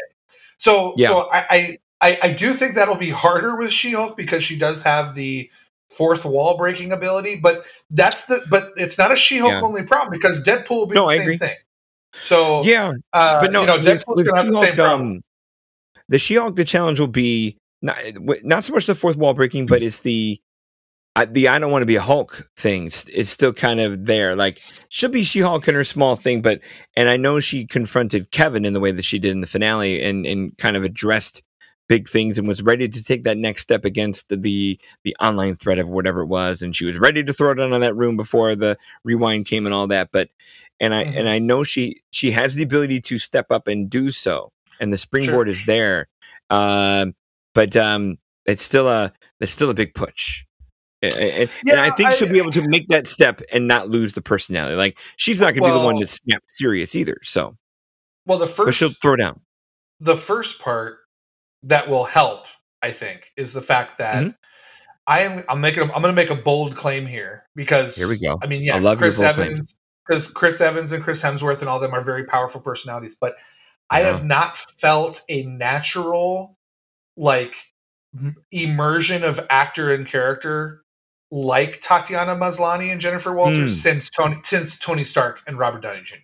So Yeah. so I I I do think that'll be harder with She-Hulk because she does have the fourth wall breaking ability, but that's the but it's not a She-Hulk Yeah. only problem because Deadpool will be No, the I same agree. thing. So yeah, uh, but no, you know, Deadpool's with gonna have the same problem. um, the She-Hulk, the challenge will be not not so much the fourth wall breaking, but it's the I, the I don't want to be a Hulk thing. It's, it's still kind of there. Like she'll be She-Hulk in her small thing, but and I know she confronted Kevin in the way that she did in the finale, and and kind of addressed big things and was ready to take that next step against the the, the online threat of whatever it was, and she was ready to throw it down on that room before the rewind came and all that. But and I Mhm. and I know she she has the ability to step up and do so, and the springboard is there. Um, but um, it's still a it's still a big push. And, and- and Yeah, I think I- she'll be able to make that step and not lose the personality. Like she's not going to be the one Well- to snap serious either. So, Well, the but first she'll throw down. the first part that will help, I think, is the fact that Mhm. I am I'm making I'm going to make a bold claim here because Here we go. I mean, yeah, I love Chris Evans because Chris Evans and Chris Hemsworth and all them are very powerful personalities, but I have not felt a natural like immersion of actor and character like Tatiana Maslany and Jennifer Walters Hmm. since Tony since Tony Stark and Robert Downey Jr.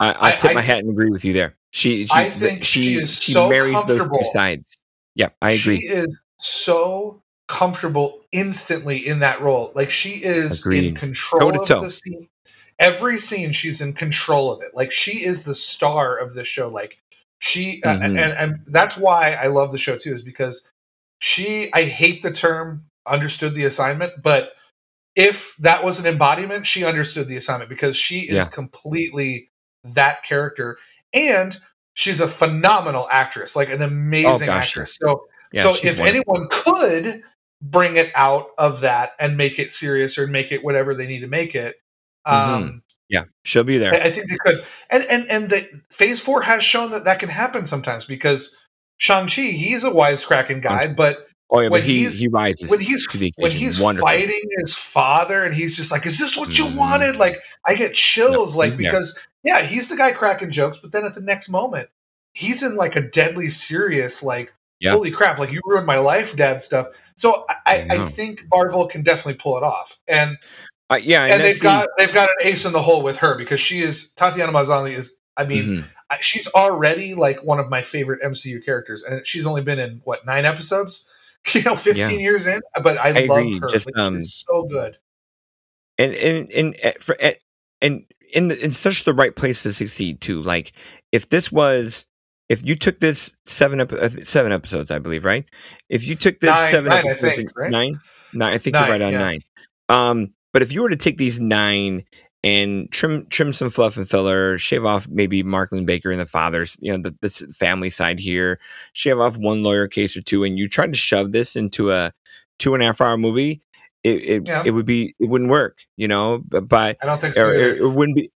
I, I tip I my hat and agree with you there. She, she I think she, she is she so marries those two comfortable. sides. Yeah, I agree. She is so comfortable instantly in that role. Like she is in control of the scene. Every scene, she's in control of it. Like she is the star of the show. Like she, uh, Mhm. and and that's why I love the show too, is because she. I hate the term understood the assignment, but if that was an embodiment, she understood the assignment because she is Yeah. completely that character, and she's a phenomenal actress, like an amazing gosh, actress. So Yeah, so if wonderful. anyone could bring it out of that and make it serious or make it whatever they need to make it, um, yeah, she'll be there. I, I think they could. And and and the Phase Four has shown that that can happen sometimes because Shang Chi, he's a wisecracking guy, but oh yeah, when but he he's- he rises when he's when he's Wonderful. fighting his father and he's just like, "Is this what you Mhm. wanted?" Like I get chills, No, like he's there. because yeah, he's the guy cracking jokes, but then at the next moment, he's in like a deadly serious, like Yeah. holy crap, like you ruined my life, dad stuff. So I, I, I think Marvel can definitely pull it off, and Uh, yeah, and, and they've the- got they've got an ace in the hole with her because she is Tatiana Maslany is I mean, Mhm. She's already like one of my favorite MCU characters, and she's only been in what nine episodes, you know, fifteen years in. But I, I love agree. her. Just, like, um, she's so good. and and and uh, for uh, and in the, in such the right place to succeed too. Like if this was if you took this seven ep- uh, seven episodes, I believe, right? If you took this Nine- seven nine, I episodes, think, right? nine, nine, I think Nine, you're right on yeah. nine. Um, but if you were to take these nine and trim trim some fluff and filler, shave off maybe Marklin Baker and the father's, you know, the, the family side here, shave off one lawyer case or two, and you try to shove this into a two and a half hour movie, it it, Yeah. it would be it wouldn't work, you know. But by I don't think so. or, it, it wouldn't be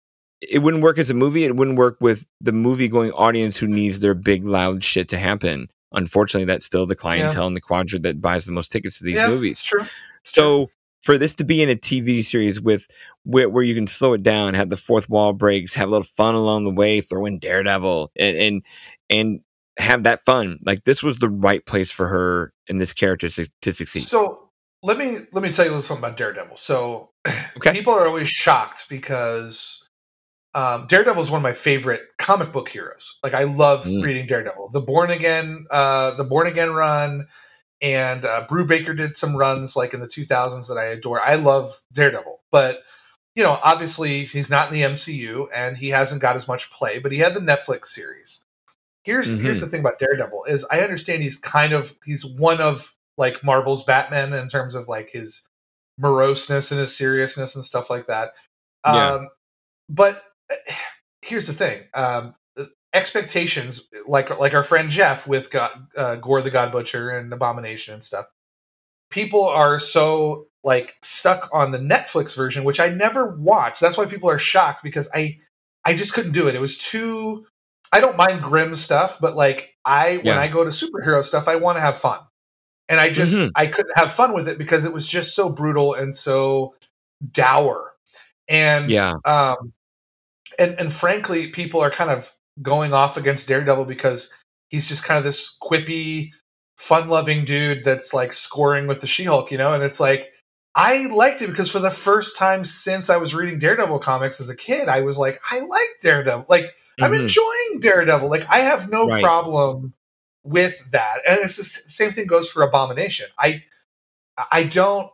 it wouldn't work as a movie it wouldn't work with the movie going audience who needs their big loud shit to happen unfortunately that's still the clientele and the quadrant that buys the most tickets to these yeah, movies true. So. For this to be in a tv series with where, where you can slow it down have the fourth wall breaks have a little fun along the way throw in daredevil and and, and have that fun like this was the right place for her and this character to, to succeed So let me let me tell you a little something about Daredevil. So Okay. people are always shocked because um, Daredevil is one of my favorite comic book heroes. Like I love Mm. reading Daredevil. The Born Again, uh, the Born Again run, and uh, Brubaker did some runs like in the 2000s that I adore. I love Daredevil, but you know, obviously he's not in the MCU and he hasn't got as much play. But he had the Netflix series. Here's here's the thing about Daredevil is I understand he's kind of he's one of like Marvel's Batman in terms of like his moroseness and his seriousness and stuff like that. Yeah. Um, but uh, here's the thing: um, expectations, like like our friend Jeff with God, uh, Gorr the God Butcher and Abomination and stuff. People are so like stuck on the Netflix version, which I never watched. That's why people are shocked because I I just couldn't do it. It was too. I don't mind grim stuff, but like I when I go to superhero stuff, I want to have fun, and I just Mhm. I couldn't have fun with it because it was just so brutal and so dour, and Yeah. um, and and frankly, people are kind of going off against Daredevil because he's just kind of this quippy, fun-loving dude that's like scoring with the She-Hulk, you know, and it's like. I liked it because for the first time since I was reading Daredevil comics as a kid, I was like, I like Daredevil. Like, I'm Mhm. enjoying Daredevil. Like I have no Right. problem with that. And it's the same thing goes for Abomination. I I don't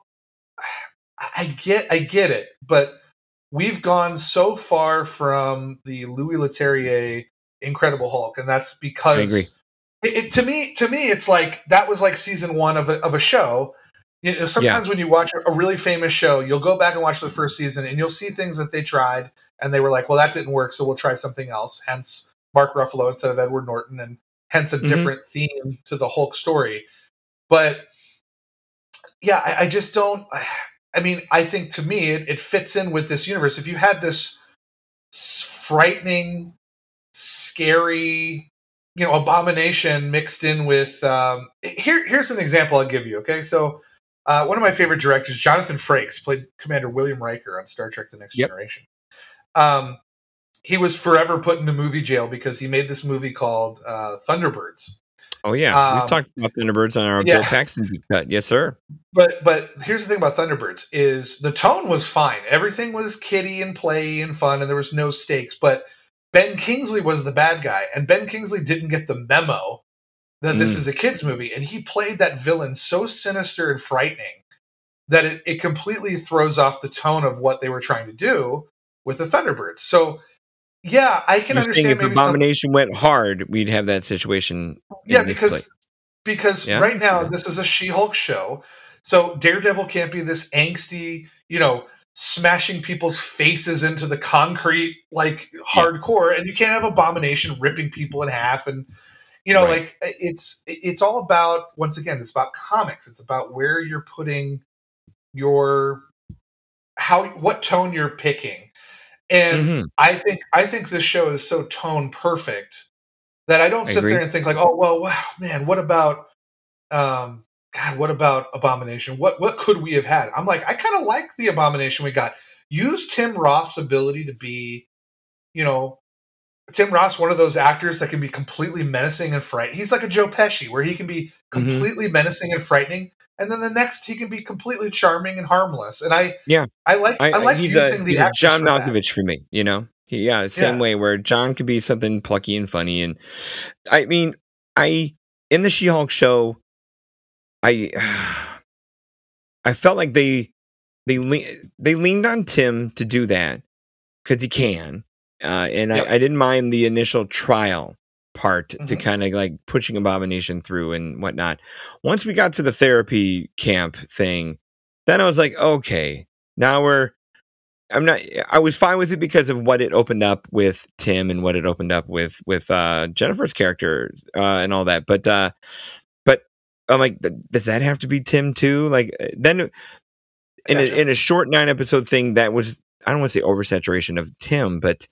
I get I get it, but we've gone so far from the Louis Leterrier Incredible Hulk, and that's because. It, it- to me to me it's like that was like season one of a, of a show. You know, sometimes when you watch a really famous show, you'll go back and watch the first season, and you'll see things that they tried, and they were like, "Well, that didn't work, so we'll try something else." Hence, Mark Ruffalo instead of Edward Norton, and hence a Mhm. different theme to the Hulk story. But yeah, I, I just don't. I mean, I think to me, it, it fits in with this universe. If you had this frightening, scary, you know, abomination mixed in with um, here. Here's an example I'll give you. Okay, so uh, one of my favorite directors, Jonathan Frakes, played Commander William Riker on Star Trek: The Next Yep. Generation. Um, he was forever put into movie jail because he made this movie called uh, Thunderbirds. Oh yeah, Um, we've talked about Thunderbirds on our yeah. Bill Paxton cut. Yes, sir. But but here's the thing about Thunderbirds is the tone was fine. Everything was kiddie and play and fun, and there was no stakes. But Ben Kingsley was the bad guy, and Ben Kingsley didn't get the memo that this Mm. is a kids movie, and he played that villain so sinister and frightening that it, it completely throws off the tone of what they were trying to do with the Thunderbirds. So yeah, I can You're understand if maybe some, went hard, we'd have that situation. yeah because place. because Yeah. right now Yeah. this is a She-Hulk show, so Daredevil can't be this angsty, you know, smashing people's faces into the concrete like hardcore, and you can't have Abomination ripping people in half, and you know, Right. like it's it's all about once again, it's about comics. It's about where you're putting your how what tone you're picking, and Mhm. I think I think this show is so tone perfect that I don't sit there and think like, oh well, wow, man, what about um God, what about Abomination? What what could we have had? I'm like, I kind of like the Abomination we got. Use Tim Roth's ability to be, you know, Tim Roth's one of those actors that can be completely menacing and frightening. He's like a Joe Pesci, where he can be Mhm. completely menacing and frightening, and then the next he can be completely charming and harmless. And I, Yeah. I like, I, I, like he's using a, the he's a John for that. Malkovich for me. You know, Yeah, same Yeah. way where John could be something plucky and funny. And I mean, I in the She-Hulk show, I I felt like they they le- they leaned on Tim to do that because he can, uh, and Yep. I, I didn't mind the initial trial part to Mhm. kind of like pushing Abomination through and whatnot. Once we got to the therapy camp thing, then I was like, okay, now we're. I'm not. I was fine with it because of what it opened up with Tim and what it opened up with with uh, Jennifer's character uh, and all that. But uh, but I'm like, does that have to be Tim too? Like uh, then in Gotcha. a, in a short nine episode thing that was I don't want to say oversaturation of Tim, but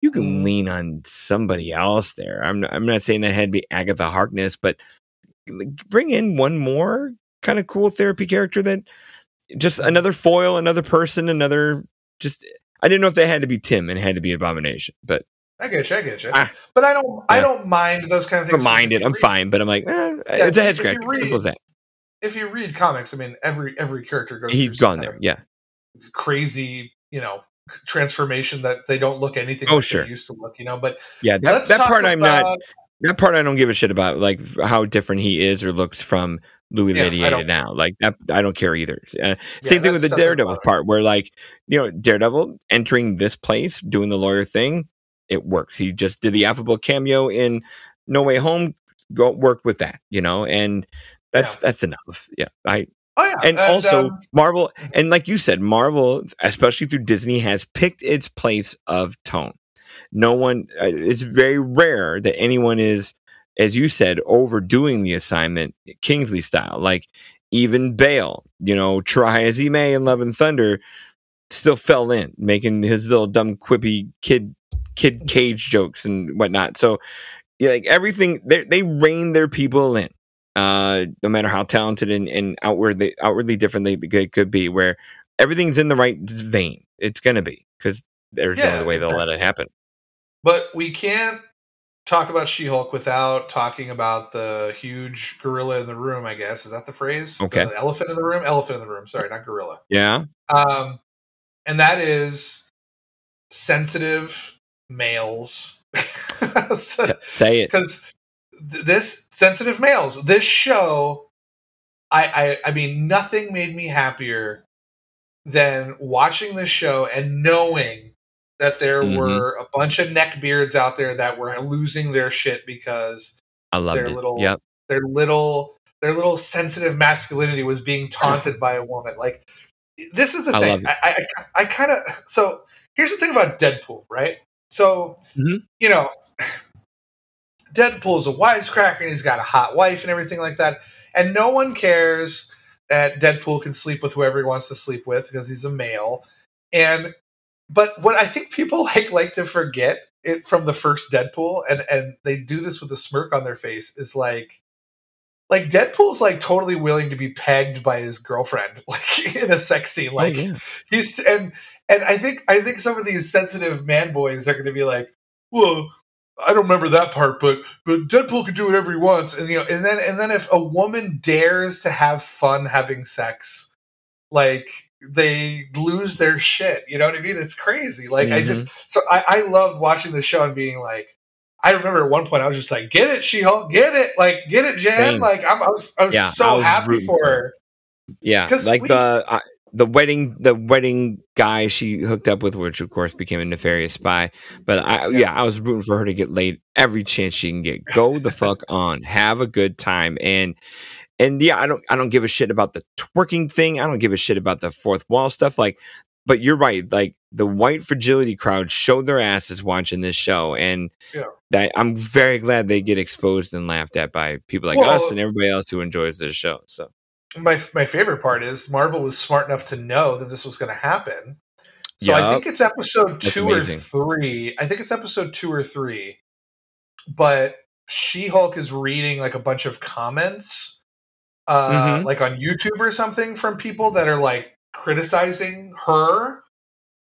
you can Mhm. lean on somebody else there. I'm not, I'm not saying that had to be Agatha Harkness, but bring in one more kind of cool therapy character that just Mhm. another foil, another person, another just. I didn't know if they had to be Tim and had to be Abomination, but I get you. I get you. Ah. but I don't. I don't mind those kind of things. remind it. If you I'm read- fine, but I'm like, eh, Yeah, it's a head scratcher. Simple as that. If you read comics, I mean, every every character goes. He's gone there. Yeah. Crazy, you know, transformation that they don't look anything Oh, like sure. they used to look. You know, but Yeah. That, that part I'm not. that part I don't give a shit about, like how different he is or looks from Louis Yeah, I Ladiator now. Like that, I don't care either. Uh, Yeah, same thing with the Daredevil part, where like you know Daredevil entering this place, doing the lawyer thing, it works. He just did the affable cameo in No Way Home. Go work with that, you know, and that's Yeah. that's enough. Yeah, I Oh yeah, and, also um, Marvel, and like you said, Marvel, especially through Disney, has picked its place of tone. No one, uh, it's very rare that anyone is, as you said, overdoing the assignment Kingsley style. Like even Bale, you know, try as he may in Love and Thunder, still fell in making his little dumb quippy kid kid cage jokes and whatnot. So yeah, like everything they they rein their people in. Uh, no matter how talented and, and outwardly outwardly different they, they could be, where everything's in the right vein. It's gonna be because there's no Yeah, other way they'll let it happen. but we can't talk about She-Hulk without talking about the huge gorilla in the room. I guess is that the phrase? Okay. The elephant in the room. Elephant in the room. Sorry, not gorilla. Yeah. Um, and that is sensitive males. T- say it. because this sensitive males this show I, I i mean nothing made me happier than watching this show and knowing that there Mhm. were a bunch of neckbeards out there that were losing their shit because their it. little Yep. their little their little sensitive masculinity was being taunted by a woman like this is the I thing i i, I kind of so here's the thing about deadpool right so Mhm. you know deadpool is a wisecracker and he's got a hot wife and everything like that and no one cares that deadpool can sleep with whoever he wants to sleep with because he's a male and but what i think people like like to forget it from the first deadpool and and they do this with a smirk on their face is like like deadpool's like totally willing to be pegged by his girlfriend like in a sex scene. Oh, like yeah. he's and and i think i think some of these sensitive man boys are going to be like well i don't remember that part but but deadpool can do whatever he wants. And you know and then and then if a woman dares to have fun having sex like they lose their shit. You know what i mean? It's crazy. Like i just mm-hmm. so I, I loved watching the show and being like I remember at one point I was just like, "Get it, She-Hulk, get it, like, get it, Jan." Like, I'm, I was, I was Yeah, I so was happy for her. Yeah, like we- the uh, the wedding the wedding guy she hooked up with, which of course became a nefarious spy. But I yeah, Yeah. I was rooting for her to get laid every chance she can get. Go the fuck on, have a good time, and and yeah, I don't I don't give a shit about the twerking thing. I don't give a shit about the fourth wall stuff. Like, but you're right. Like the white fragility crowd showed their asses watching this show, and Yeah. That I'm very glad they get exposed and laughed at by people like Well, us and everybody else who enjoys this show. So My my favorite part is Marvel was smart enough to know that this was going to happen. So I think it's episode That's two amazing. or three. I think it's episode two or three. But She Hulk is reading like a bunch of comments, uh, Mhm. like on YouTube or something from people that are like criticizing her,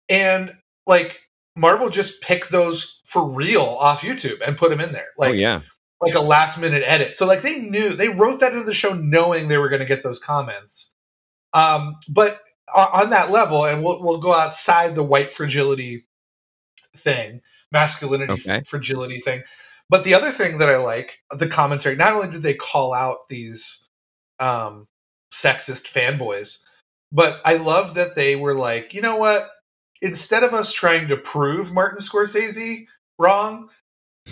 and like Marvel just picked those for real off YouTube and put them in there, like oh yeah, like a last minute edit. So like they knew they wrote that into the show knowing they were going to get those comments. Um, but on that level, and we'll we'll go outside the white fragility thing, masculinity, Okay. fragility thing. But the other thing that I like, the commentary, not only did they call out these um, sexist fanboys, but I love that they were like, you know what? Instead of us trying to prove Martin Scorsese wrong,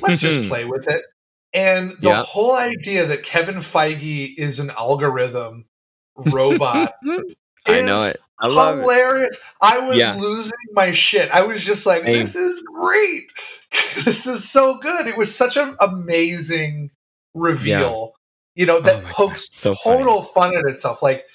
let's just mm-hmm. play with it. And the Yeah. whole idea that Kevin Feige is an algorithm robot I know is it. I love it. hilarious. I was Yeah. losing my shit. I was just like, this is great. this is so good. It was such an amazing reveal. You know, that Oh God, pokes so funny. total fun at itself. Like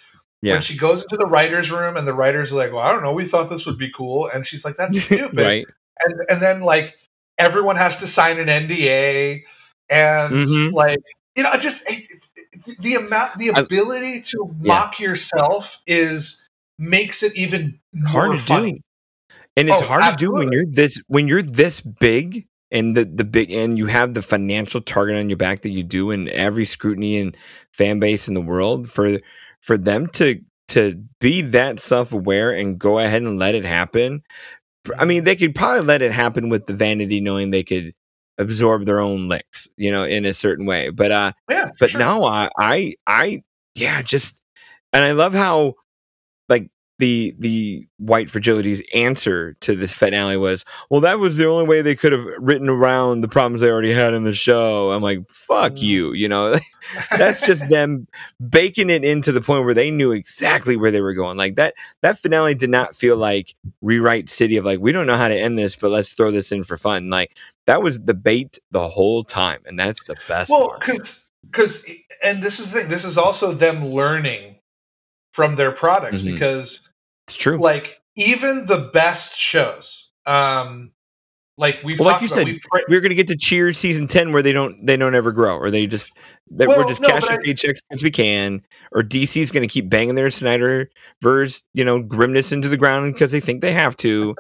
Yeah. when she goes into the writer's room and the writers are like, Well, I don't know, we thought this would be cool. And she's like, That's stupid. right. And and then like everyone has to sign an NDA and Mhm. like you know, just it, it- the amount the I- ability to Yeah. mock yourself is makes it even hard to do. And it's Oh, hard to do when you're this when you're this big and the the big and you have the financial target on your back that you do and every scrutiny and fan base in the world for for them to to be that self aware and go ahead and let it happen. I mean, they could probably let it happen with the vanity knowing they could absorb their own licks, you know, in a certain way. But uh Yeah, but sure. now I, I, I, yeah, just, and I love how, the the white fragility's answer to this finale was, well, that was the only way they could have written around the problems they already had in the show. I'm like, fuck Mm. you, you know, that's just them baking it into the point where they knew exactly where they were going. Like that, that finale did not feel like rewrite city of like, we don't know how to end this, but let's throw this in for fun. Like that was the bait the whole time. And that's the best well, because because and this is the thing. This is also them learning from their products Mhm. because It's true. like even the best shows, um, like we've Well, like you about, said, we've, we're going to get to Cheers season 10 where they don't they don't ever grow or they just that Well, we're just no, cashing paychecks as we can or DC's going to keep banging their Snyder verse, you know, grimness into the ground because they think they have to.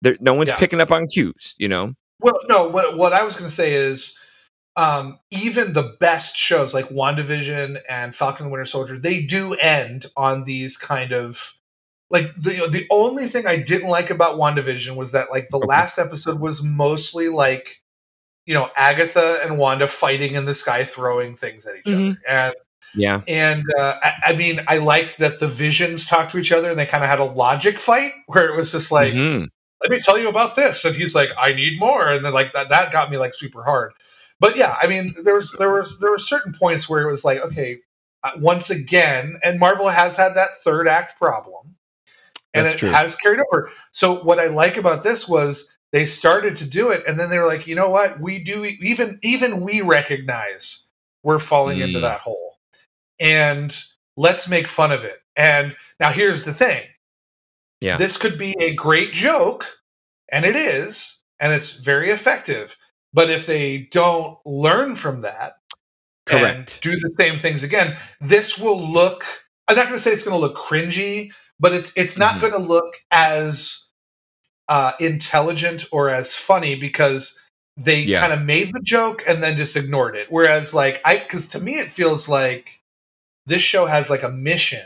There, no one's Yeah. picking up on cues, you know. Well, no, what what I was going to say is um, even the best shows like WandaVision and Falcon and the Winter Soldier, they do end on these kind of like the the only thing I didn't like about WandaVision was that like the Okay. last episode was mostly like you know Agatha and Wanda fighting in the sky, throwing things at each Mhm. other, and Yeah. and uh, I, I mean I liked that the visions talked to each other and they kind of had a logic fight where it was just like Mhm. let me tell you about this and he's like i need more and then like that that got me like super hard but yeah i mean there was there was there were certain points where it was like okay uh, once again and marvel has had that third act problem and That's it true. has carried over so what i like about this was they started to do it and then they were like you know what we do even even we recognize we're falling into Mm. that hole and let's make fun of it and now here's the thing Yeah. this could be a great joke and it is and it's very effective but if they don't learn from that and Correct. do the same things again this will look i'm not going to say it's going to look cringy but it's it's not Mhm. going to look as uh, intelligent or as funny because they Yeah. kind of made the joke and then just ignored it whereas like i because to me it feels like this show has like a mission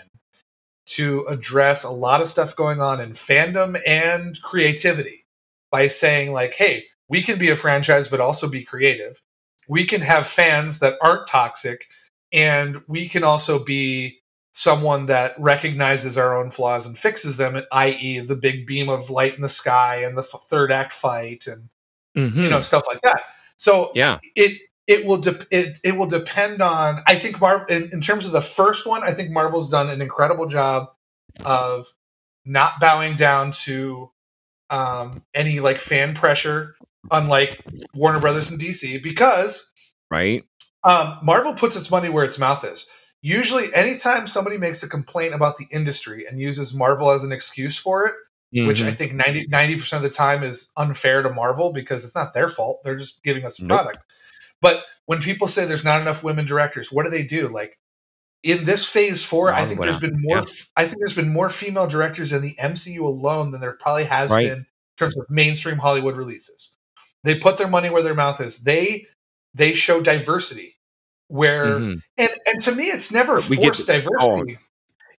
to address a lot of stuff going on in fandom and creativity by saying like hey we can be a franchise but also be creative we can have fans that aren't toxic and we can also be someone that recognizes our own flaws and fixes them i.e the big beam of light in the sky and the third act fight and Mhm. you know stuff like that so yeah. it it will de- it, it will depend on i think marvel in, in terms of the first one i think marvel's done an incredible job of not bowing down to um, any like fan pressure unlike warner brothers and dc because Right. um, marvel puts its money where its mouth is usually anytime somebody makes a complaint about the industry and uses marvel as an excuse for it which I Mhm. think 90 percent of the time is unfair to Marvel because it's not their fault. They're just giving us a Nope. product. But when people say there's not enough women directors, what do they do? Like in this phase four, I think there's been more. Yeah. I think there's been more female directors in the MCU alone than there probably has Right. been in terms of mainstream Hollywood releases. They put their money where their mouth is. They they show diversity where Mhm. and and to me it's never We get forced oh, diversity.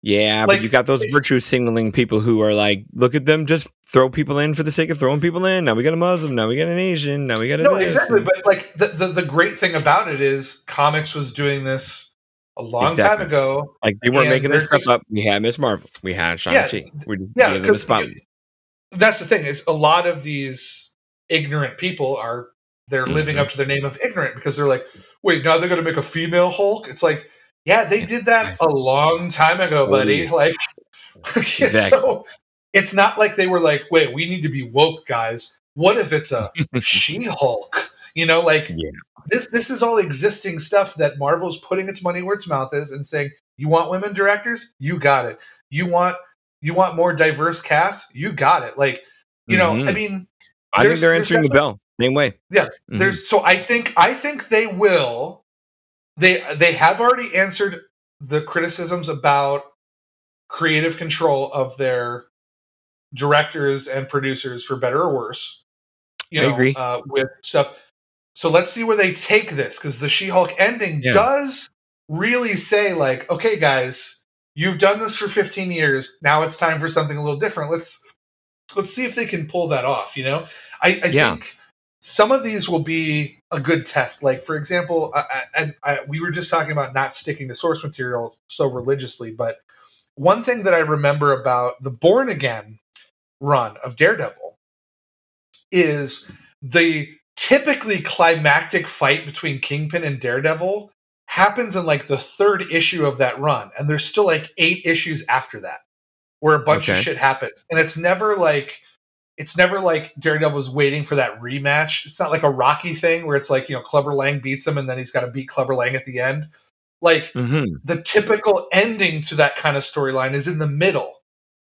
Yeah, Like, but you got those virtue signaling people who are like, look at them just throw people in for the sake of throwing people in. Now we got a Muslim. Now we got an Asian. Now we got a no, this. exactly. But like the, the the great thing about it is comics was doing this a long Exactly. time ago. Like they weren't making this stuff up. We had Miss Marvel. We had Shang Yeah, Chi. We just Yeah, the because spotlight. that's the thing is a lot of these ignorant people are they're living Mhm. up to their name of ignorant because they're like, wait, now they're going to make a female Hulk. It's like, yeah, they did that a long time ago, buddy. Like, Exactly. so it's not like they were like, wait, we need to be woke, guys. What if it's a She-Hulk? You know, like Yeah. this. This is all existing stuff that Marvel's putting its money where its mouth is and saying, you want women directors, you got it. You want you want more diverse cast, you got it. Like, you know, I Mhm. mean, I think they're answering the bell. Same way. Yeah, Mhm. there's so I think I think they will. They they have already answered the criticisms about creative control of their directors and producers for better or worse. You I know, agree. Uh, with stuff. So let's see where they take this because the She-Hulk ending Yeah. does really say like, okay, guys, you've done this for 15 years. Now it's time for something a little different. Let's let's see if they can pull that off. You know, I, I Yeah. think some of these will be a good test. Like for example, I, I, we were just talking about not sticking to source material so religiously, but one thing that I remember about the Born Again run of Daredevil is the typically climactic fight between Kingpin and Daredevil happens in like the third issue of that run, and there's still like eight issues after that where a bunch of shit happens, and it's never like it's never like Daredevil's waiting for that rematch. It's not like a Rocky thing where it's like you know Clubber Lang beats him and then he's got to beat Clubber Lang at the end. Like Mhm. the typical ending to that kind of storyline is in the middle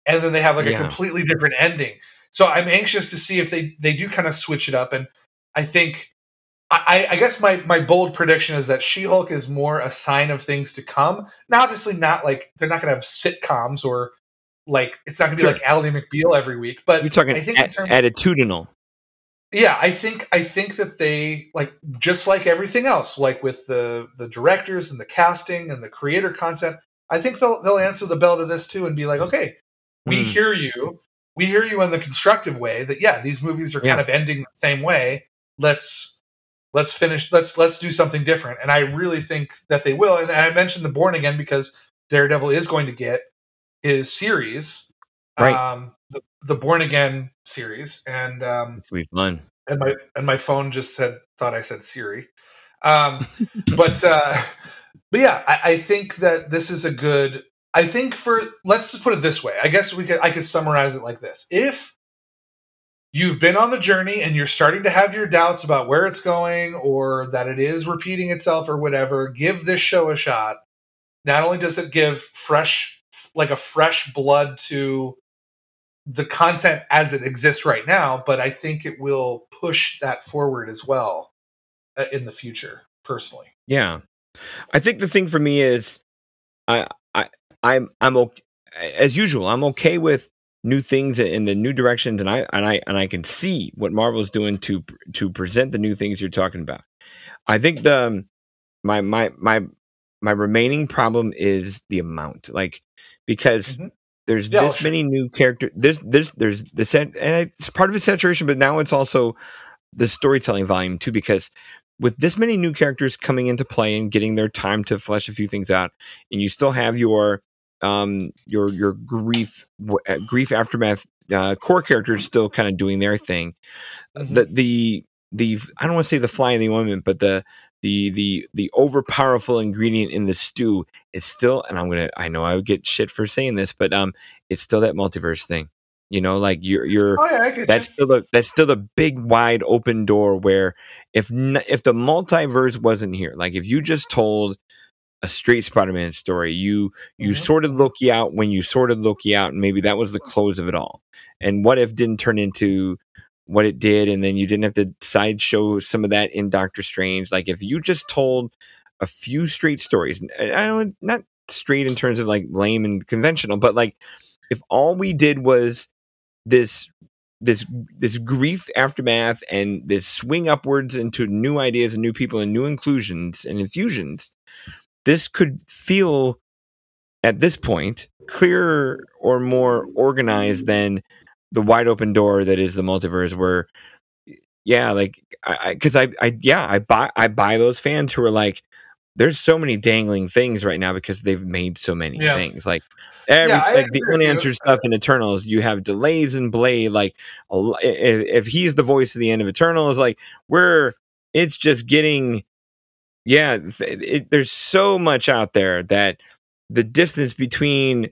and then they have like a completely different ending so i'm anxious to see if they they do kind of switch it up and i think I, I guess my, my bold prediction is that She-Hulk is more a sign of things to come. Now, obviously, not like they're not going to have sitcoms or like it's not going to be Sure. like Ally McBeal every week. But You're talking I think in at, attitudinal. yeah i think i think that they like just like everything else like with the the directors and the casting and the creator content i think they'll they'll answer the bell to this too and be like okay we Mm. hear you we hear you in the constructive way that yeah these movies are Yeah. kind of ending the same way let's let's finish let's let's do something different and i really think that they will and i mentioned the born again because daredevil is going to get his series Right. um the, the born again series and um It's gonna be fun. and my and my phone just said thought I said Siri. Um, but uh, but yeah, I, I think that this is a good. I think for let's just put it this way. I guess we could I could summarize it like this: If you've been on the journey and you're starting to have your doubts about where it's going or that it is repeating itself or whatever, give this show a shot. Not only does it give fresh, like a fresh blood to the content as it exists right now, but I think it will push that forward as well uh, in the future. Personally, Yeah, I think the thing for me is, I I I'm I'm okay, as usual. I'm okay with new things in the new directions, and I and I and I can see what Marvel's doing to to present the new things you're talking about. I think the um, my my my my remaining problem is the amount, like because Mhm. there's Yeah, this sure. many new characters. There's there's there's the set, and it's part of the saturation, but now it's also the storytelling volume too, because with this many new characters coming into play and getting their time to flesh a few things out, and you still have your um your your grief uh, grief aftermath uh, core characters still kind of doing their thing. Mhm. The the the I don't want to say the fly in the ointment, but the the the the overpowerful ingredient in the stew is still, and I'm gonna I know I would get shit for saying this, but um, it's still that multiverse thing. You know, like you're you're oh yeah, that's you. still the that's still the big wide open door where if if the multiverse wasn't here like if you just told a straight spider-man story you you Mhm. sorted loki out when you sorted loki out and maybe that was the close of it all and what if didn't turn into what it did and then you didn't have to sideshow some of that in doctor strange. Like if you just told a few straight stories i don't not straight in terms of like lame and conventional but like if all we did was this this this grief aftermath and this swing upwards into new ideas and new people and new inclusions and infusions this could feel at this point clearer or more organized than the wide open door that is the multiverse where yeah like i because I, I i yeah i buy i buy those fans who are like there's so many dangling things right now because they've made so many Yeah. things like every Yeah, like the unanswered stuff in eternals you have delays in blade like a l- i- if, if he's the voice of the end of eternals like we're it's just getting yeah th- it, there's so much out there that the distance between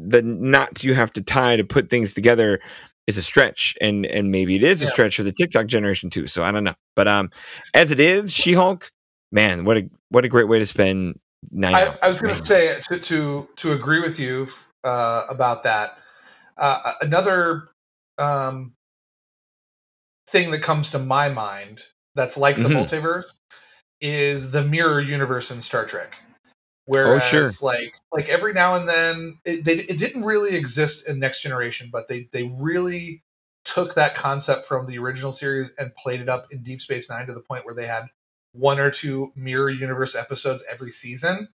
the knots you have to tie to put things together is a stretch and and maybe it is a stretch for the TikTok generation too so I don't know but um as it is She-Hulk man what a what a great way to spend nine I, I was going to say to, to to agree with you uh, about that. Uh, another um, thing that comes to my mind that's like the Mhm. multiverse is the mirror universe in Star Trek. Whereas, Oh, sure. like like every now and then, it, they, it didn't really exist in Next Generation, but they they really took that concept from the original series and played it up in Deep Space Nine to the point where they had one or two mirror universe episodes every season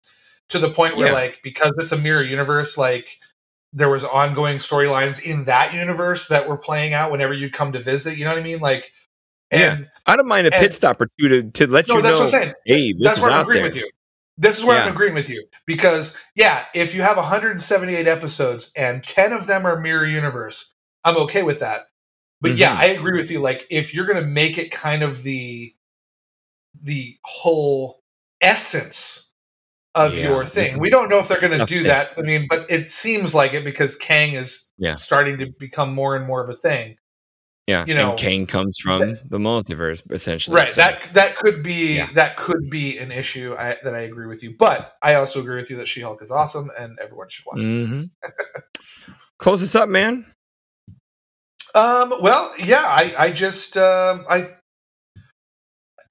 to the point where Yeah. like because it's a mirror universe like there was ongoing storylines in that universe that were playing out whenever you come to visit you know what i mean? Like and I don't mind a and- pit stop or two to, to let no you that's know what i'm saying. hey this that's i'm out agreeing there. with you this is where i'm agreeing with you because yeah if you have 178 episodes and 10 of them are mirror universe i'm okay with that but yeah Mhm. i agree with you like if you're gonna make it kind of the the whole essence of Yeah. your thing we don't know if they're gonna Enough do that i mean but it seems like it because kang is Yeah. starting to become more and more of a thing yeah you know, and Kang comes from the multiverse essentially right so- that that could be Yeah. that could be an issue I, that i agree with you but i also agree with you that she-hulk is awesome and everyone should watch it Mhm. close this up man um well yeah i i just um i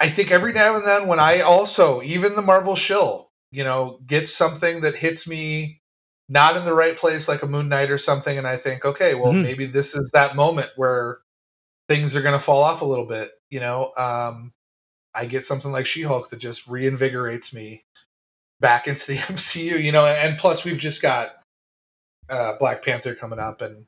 i think every now and then when i also even the marvel shill you know gets something that hits me not in the right place like a moon knight or something and i think okay well Mhm. maybe this is that moment where things are going to fall off a little bit you know um i get something like she-hulk that just reinvigorates me back into the mcu you know and plus we've just got uh black panther coming up and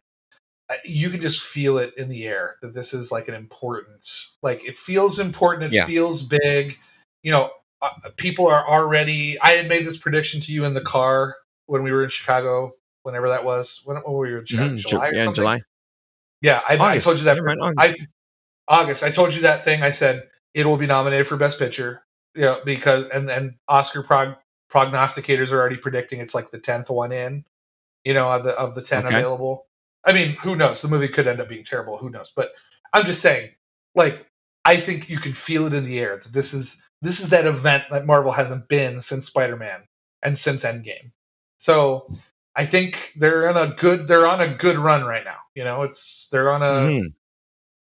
uh, you can just feel it in the air that this is like an important like it feels important it Yeah. feels big you know uh, people are already i had made this prediction to you in the car when we were in chicago whenever that was when, when we were in Chicago, Mhm. Ju- july or yeah something July yeah I, I told you that Never mind, August. I August. I told you that thing. I said it will be nominated for Best Picture. You know, because and and Oscar prog, prognosticators are already predicting it's like the tenth one in. You know, of the of the ten Okay. available. I mean, who knows? The movie could end up being terrible. Who knows? But I'm just saying, like, I think you can feel it in the air that this is this is that event that Marvel hasn't been since Spider Man and since Endgame. So I think they're on a good they're on a good run right now. You know, it's they're on a Mhm.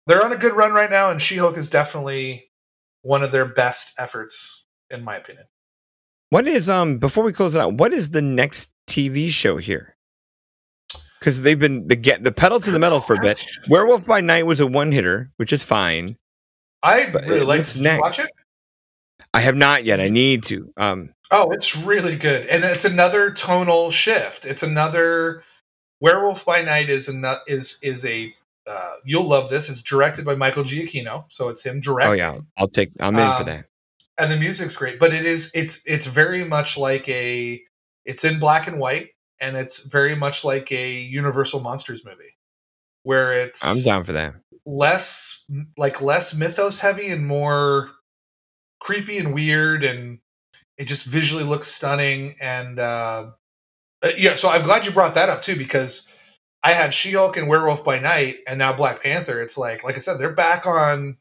they're on a good run right now, and She Hulk is definitely one of their best efforts, in my opinion. What is um before we close it out? What is the next TV show here? Because they've been the get the pedal to the metal for a bit. Werewolf by Night was a one hitter, which is fine. I But, really uh, like. you next? watch it? I have not yet. I need to. Um, Oh, it's really good, and it's another tonal shift. It's another Werewolf by Night is a is is a uh, you'll love this. It's directed by Michael Giacchino, so it's him directing. oh yeah, I'll take. I'm in for Um, that. and the music's great but it is it's it's very much like a it's in black and white and it's very much like a universal monsters movie where it's I'm down for that. less like less mythos heavy and more creepy and weird and it just visually looks stunning and uh uh, yeah so i'm glad you brought that up too because i had she-hulk and werewolf by night and now black panther it's like like i said they're back on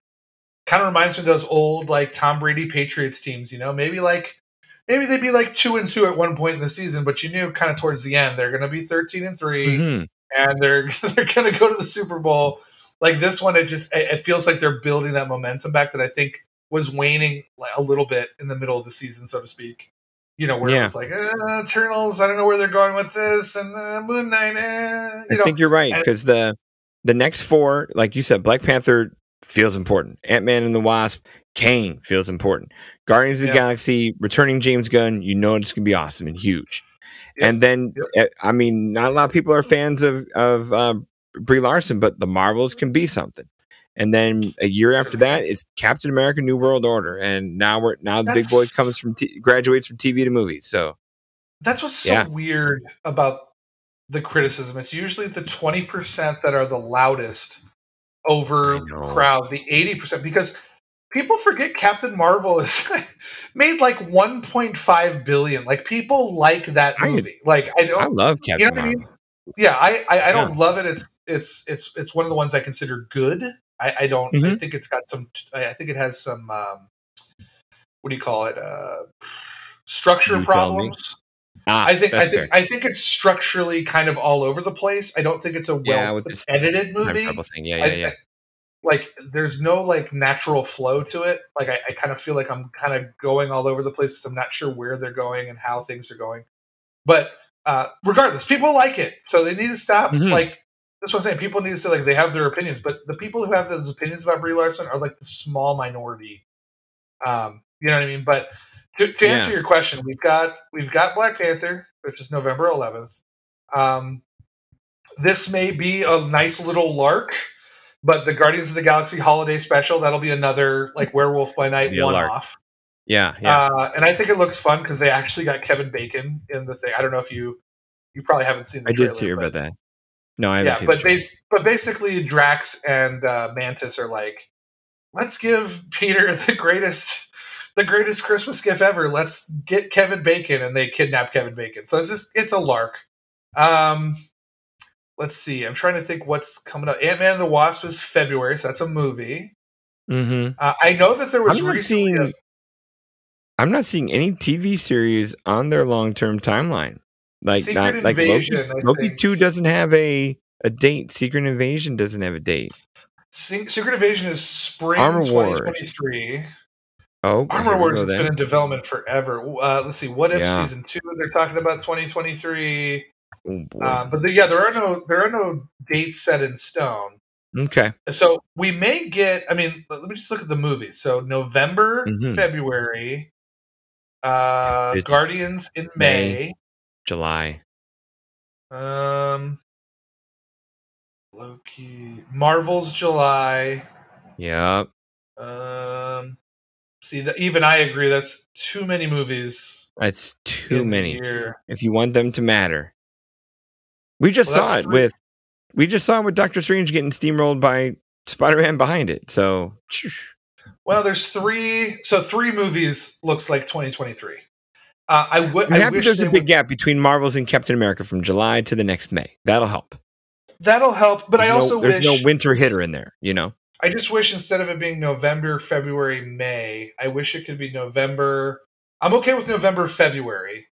kind of reminds me of those old like tom brady patriots teams you know maybe like maybe they'd be like two and two at one point in the season but you knew kind of towards the end they're going to be 13 and 3 Mhm. and they're they're going to go to the Super Bowl. Like this one, it just it it feels like they're building that momentum back that I think was waning like, a little bit in the middle of the season, so to speak. You know, where Yeah. was like uh, Eternals. I don't know where they're going with this, and uh, Moon Knight. Eh, I know, think you're right because the the next four, like you said, Black Panther feels important. Ant Man and the Wasp, Kang feels important. Guardians of the Yeah. Galaxy, returning James Gunn, you know it's gonna be awesome and huge. Yep. And then, eh, I mean, not a lot of people are fans of of uh, Brie Larson, but the Marvels can be something. And then a year after that, it's Captain America: New World Order, and now we're now the big boy That's- comes from t- graduates from TV to movies. So That's what's so Yeah. weird about the criticism. It's usually the 20% that are the loudest over crowd the 80% because people forget Captain Marvel is made like 1.5 billion. Like people like that I- movie. like I don't I love Captain you know what I mean? Marvel. yeah, I I, I don't love it. It's it's it's it's one of the ones I consider good. I, I don't. I Mhm. think it's got some. I I think it has some. Um, what do you call it? Uh, structure You problems. Ah, I think. I think. fair. I think it's structurally kind of all over the place. I don't think it's a well Yeah, this edited Time movie. travel thing. Yeah, I- yeah, yeah. I- like there's no like natural flow to it. Like I, I kind of feel like I'm kind of going all over the place. 'cause I'm not sure where they're going and how things are going. But uh, regardless, people like it, so they need to stop. Mhm. Like that's what I'm saying. People need to say like they have their opinions, but the people who have those opinions about Brie Larson are like the small minority. Um, you know what I mean? But to, to answer Yeah. your question, we've got we've got Black Panther, which is November 11th. Um, this may be a nice little lark, but the Guardians of the Galaxy holiday special that'll be another like Werewolf by Night one lark. off. Yeah, yeah. Uh, and I think it looks fun because they actually got Kevin Bacon in the thing. I don't know if you you probably haven't seen. The I did trailer, see hear but- about that. No, I haven't yeah, seen but bas- but basically, Drax and uh, Mantis are like, let's give Peter the greatest the greatest Christmas gift ever. Let's get Kevin Bacon, and they kidnap Kevin Bacon. So it's just it's a lark. Um, let's see. I'm trying to think what's coming up. Ant Man and the Wasp is February, so that's a movie. Mm-hmm. Uh, I know that there was I'm not seeing. I'm not seeing any TV series on their long term timeline. Like Secret not like Invasion, Loki. Loki two doesn't have a a date. Secret Invasion doesn't have a date. Secret Invasion is spring Armor Wars. 2023. Oh, Armor Wars has been in development forever. Uh, let's see. What if Yeah. season two? They're talking about 2023. Oh, boy. Um, but the, yeah, there are no there are no dates set in stone. okay. So we may get. I mean, let me just look at the movies. So November, Mhm. February, uh. Guardians in May. July. Um, Loki, Marvel's July. Yep. Um, see, the, even I agree. That's too many movies. That's too many. If you want them to matter. We just Well, saw it three. with we just saw it with Doctor Strange getting steamrolled by Spider Man behind it. So Well, there's three. So three movies looks like 2023. Uh, I would. I'm I happy wish there's a big would- gap between Marvels and Captain America from July to the next May. That'll help. That'll help. But I There's no- also there's wish no winter hitter in there, you know. I just wish instead of it being November, February, May, I wish it could be November. I'm okay with November, February,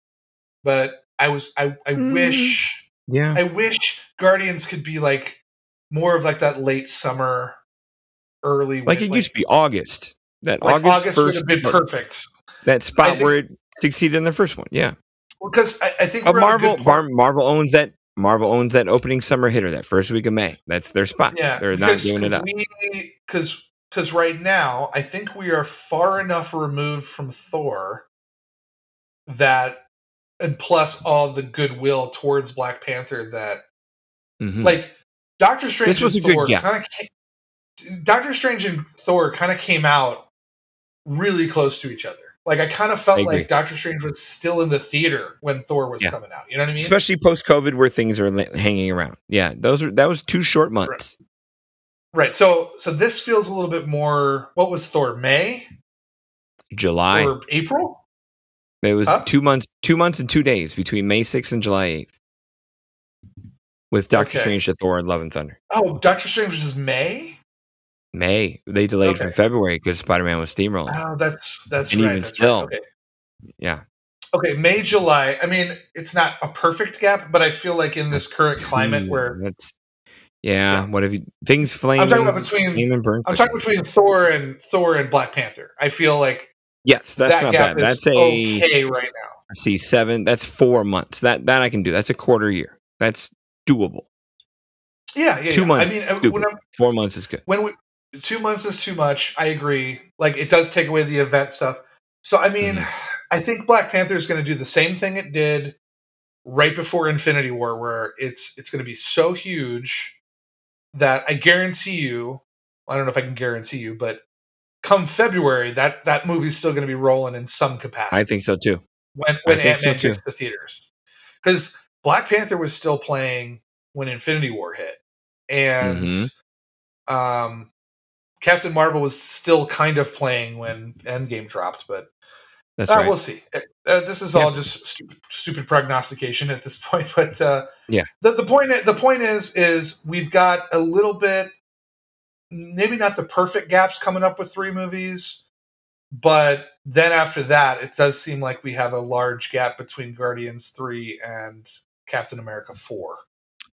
but I was I I Mm. wish Yeah. I wish Guardians could be like more of like that late summer, early Like win- it used to be August. That Like August, August would have been perfect that spot think- where it succeeded in the first one. Yeah. Well, because I, I think we're at a Marvel good Mar- Marvel owns that Marvel owns that opening summer hitter that first week of May. That's their spot. Yeah, They're not giving it up. Because because right now, I think we are far enough removed from Thor that, and plus all the goodwill towards Black Panther that, Mhm. like, Doctor Strange This was and a good Thor kind of Doctor Strange and Thor kind of came out really close to each other. Like I kind of felt like Doctor Strange was still in the theater when Thor was Yeah. coming out. You know what I mean? Especially post COVID where things are hanging around. Yeah, those are that was two short months. right. So so this feels a little bit more. What was Thor? May July. or April? it was Huh? two months two months and two days between May 6th and July 8th. With Doctor Okay. Strange to Thor and Love and Thunder. Oh, Doctor Strange was just May. May. They delayed from February because Spider Man was steamrolling. Oh, that's that's And right. even that's still. right. Okay. yeah. Okay, May, July. I mean, it's not a perfect gap, but I feel like in this current climate where that's yeah, Yeah. what have you things flame I'm talking about between flame and burn. I'm quickly. talking between Thor and Thor and Black Panther. I feel like Yes, that's that not bad. That's a okay right now. see seven. That's four months. That that I can do. That's a quarter year. That's doable. Yeah, yeah. Two yeah. months, I mean, uh, when, I'm, Four months is good. when we two months is too much. I agree. Like it does take away the event stuff. So I mean, Mm-hmm. I think Black Panther is going to do the same thing it did right before Infinity War, where it's it's going to be so huge that I guarantee you, I don't know if I can guarantee you, but come February, that that movie's still going to be rolling in some capacity. I think so too. when when Ant Man so, gets to theaters, because Black Panther was still playing when Infinity War hit, and Mhm. um, Captain Marvel was still kind of playing when Endgame dropped, but That's uh, right. we'll see. Uh, uh, this is all just stupid, stupid prognostication at this point. But uh, Yeah. the, the point the point is is we've got a little bit, maybe not the perfect gaps coming up with three movies, but then after that, it does seem like we have a large gap between Guardians three and Captain America four.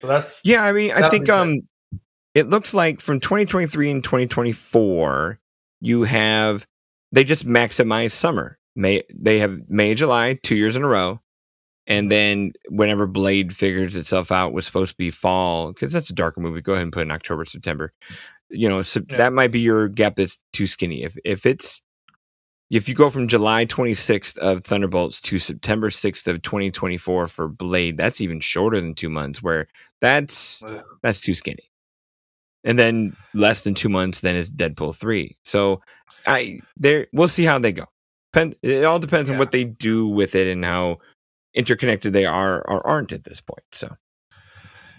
So that's Yeah, I mean, I think um it looks like from 2023 and 2024 you have they just maximize summer. May they have May July 2 years in a row. And then whenever Blade figures itself out was supposed to be fall cuz that's a darker movie. Go ahead and put in October, September. You know, so Yeah. that might be your gap that's too skinny. If if it's if you go from July 26th of Thunderbolts to September 6th of 2024 for Blade, that's even shorter than 2 months where that's that's too skinny. And then less than two months, then is Deadpool three. So I there we'll see how they go. Pen, it all depends on what they do with it and how interconnected they are or aren't at this point. So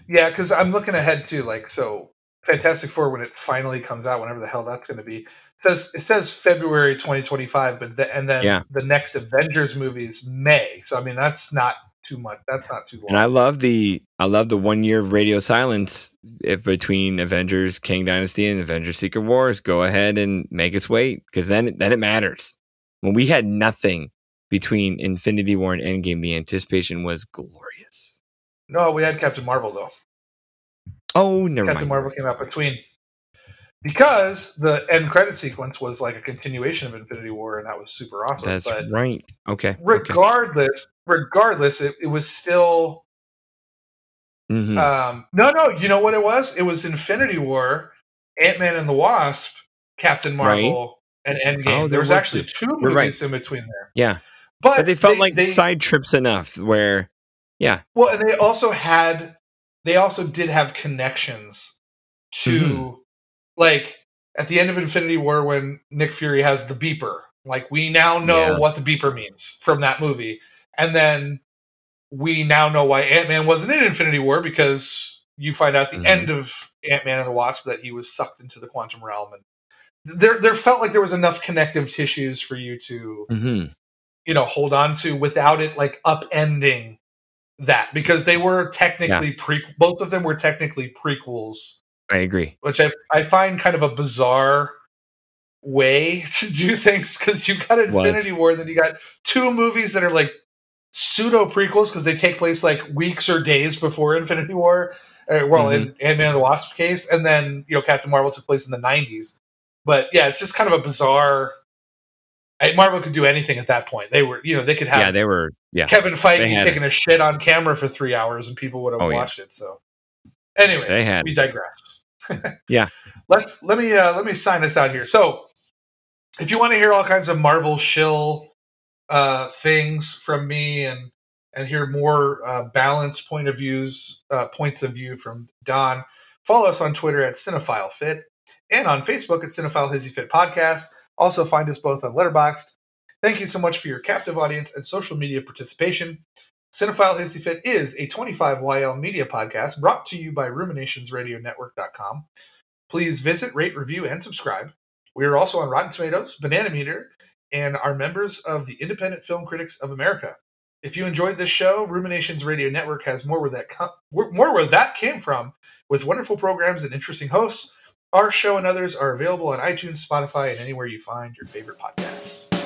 Yeah, because I'm looking ahead too. Like, so Fantastic Four when it finally comes out, whenever the hell that's going to be, it says it says February 2025, but the, and then Yeah. the next Avengers movie is May. So I mean, that's not too much. That's not too long. and I love the I love the one year of radio silence if between Avengers Kang Dynasty and Avengers Secret Wars. Go ahead and make us wait because then then it matters. When we had nothing between Infinity War and Endgame, the anticipation was glorious. no, we had Captain Marvel though. Oh, never Captain mind. Marvel came out between because the end credit sequence was like a continuation of Infinity War, and that was super awesome. That's but right. Okay. okay. regardless, regardless, it, it was still Mhm. Um, no, no. You know what it was? It was Infinity War, Ant Man and the Wasp, Captain Marvel, and Endgame. Oh, there there was actually two. two movies in between there, yeah. but, But they felt like they, side trips enough where, yeah. well, and they also had, they also did have connections to, Mhm. like at the end of Infinity War when Nick Fury has the beeper. Like we now know Yeah. what the beeper means from that movie, and then we now know why Ant Man wasn't in Infinity War because you find out the Mhm. end of Ant Man and the Wasp that he was sucked into the quantum realm, and there there felt like there was enough connective tissues for you to hmm you know hold on to without it like upending that because they were technically pre both of them were technically prequels I agree. which I, I find kind of a bizarre way to do things because you got Was. Infinity War, then you got two movies that are like pseudo prequels because they take place like weeks or days before Infinity War. Uh, well, in Ant Man and the Wasp case, and then you know Captain Marvel took place in the '90s. But yeah, it's just kind of a bizarre. Marvel could do anything at that point. They were, you know, they could have yeah, they were. Yeah. Kevin Feige taking a shit on camera for three hours, and people would have Oh, yeah. watched it. So, anyways, They had we digress. Yeah. let's let me uh, let me sign us out here. So, if you want to hear all kinds of Marvel shill uh, things from me and and hear more uh, balanced point of views uh, points of view from Don, follow us on Twitter at Cinephile Fit and on Facebook at Cinephile Hissy Fit Podcast. Also, find us both on Letterboxd. Thank you so much for your captive audience and social media participation. Cinephile Hissy Fit is a 25YL media podcast brought to you by RuminationsRadioNetwork.com. Please visit, rate, review, and subscribe. We are also on Rotten Tomatoes, Banana Meter, and are members of the Independent Film Critics of America. If you enjoyed this show, Ruminations Radio Network has more where that co- more where that came from, with wonderful programs and interesting hosts. Our show and others are available on iTunes, Spotify, and anywhere you find your favorite podcasts.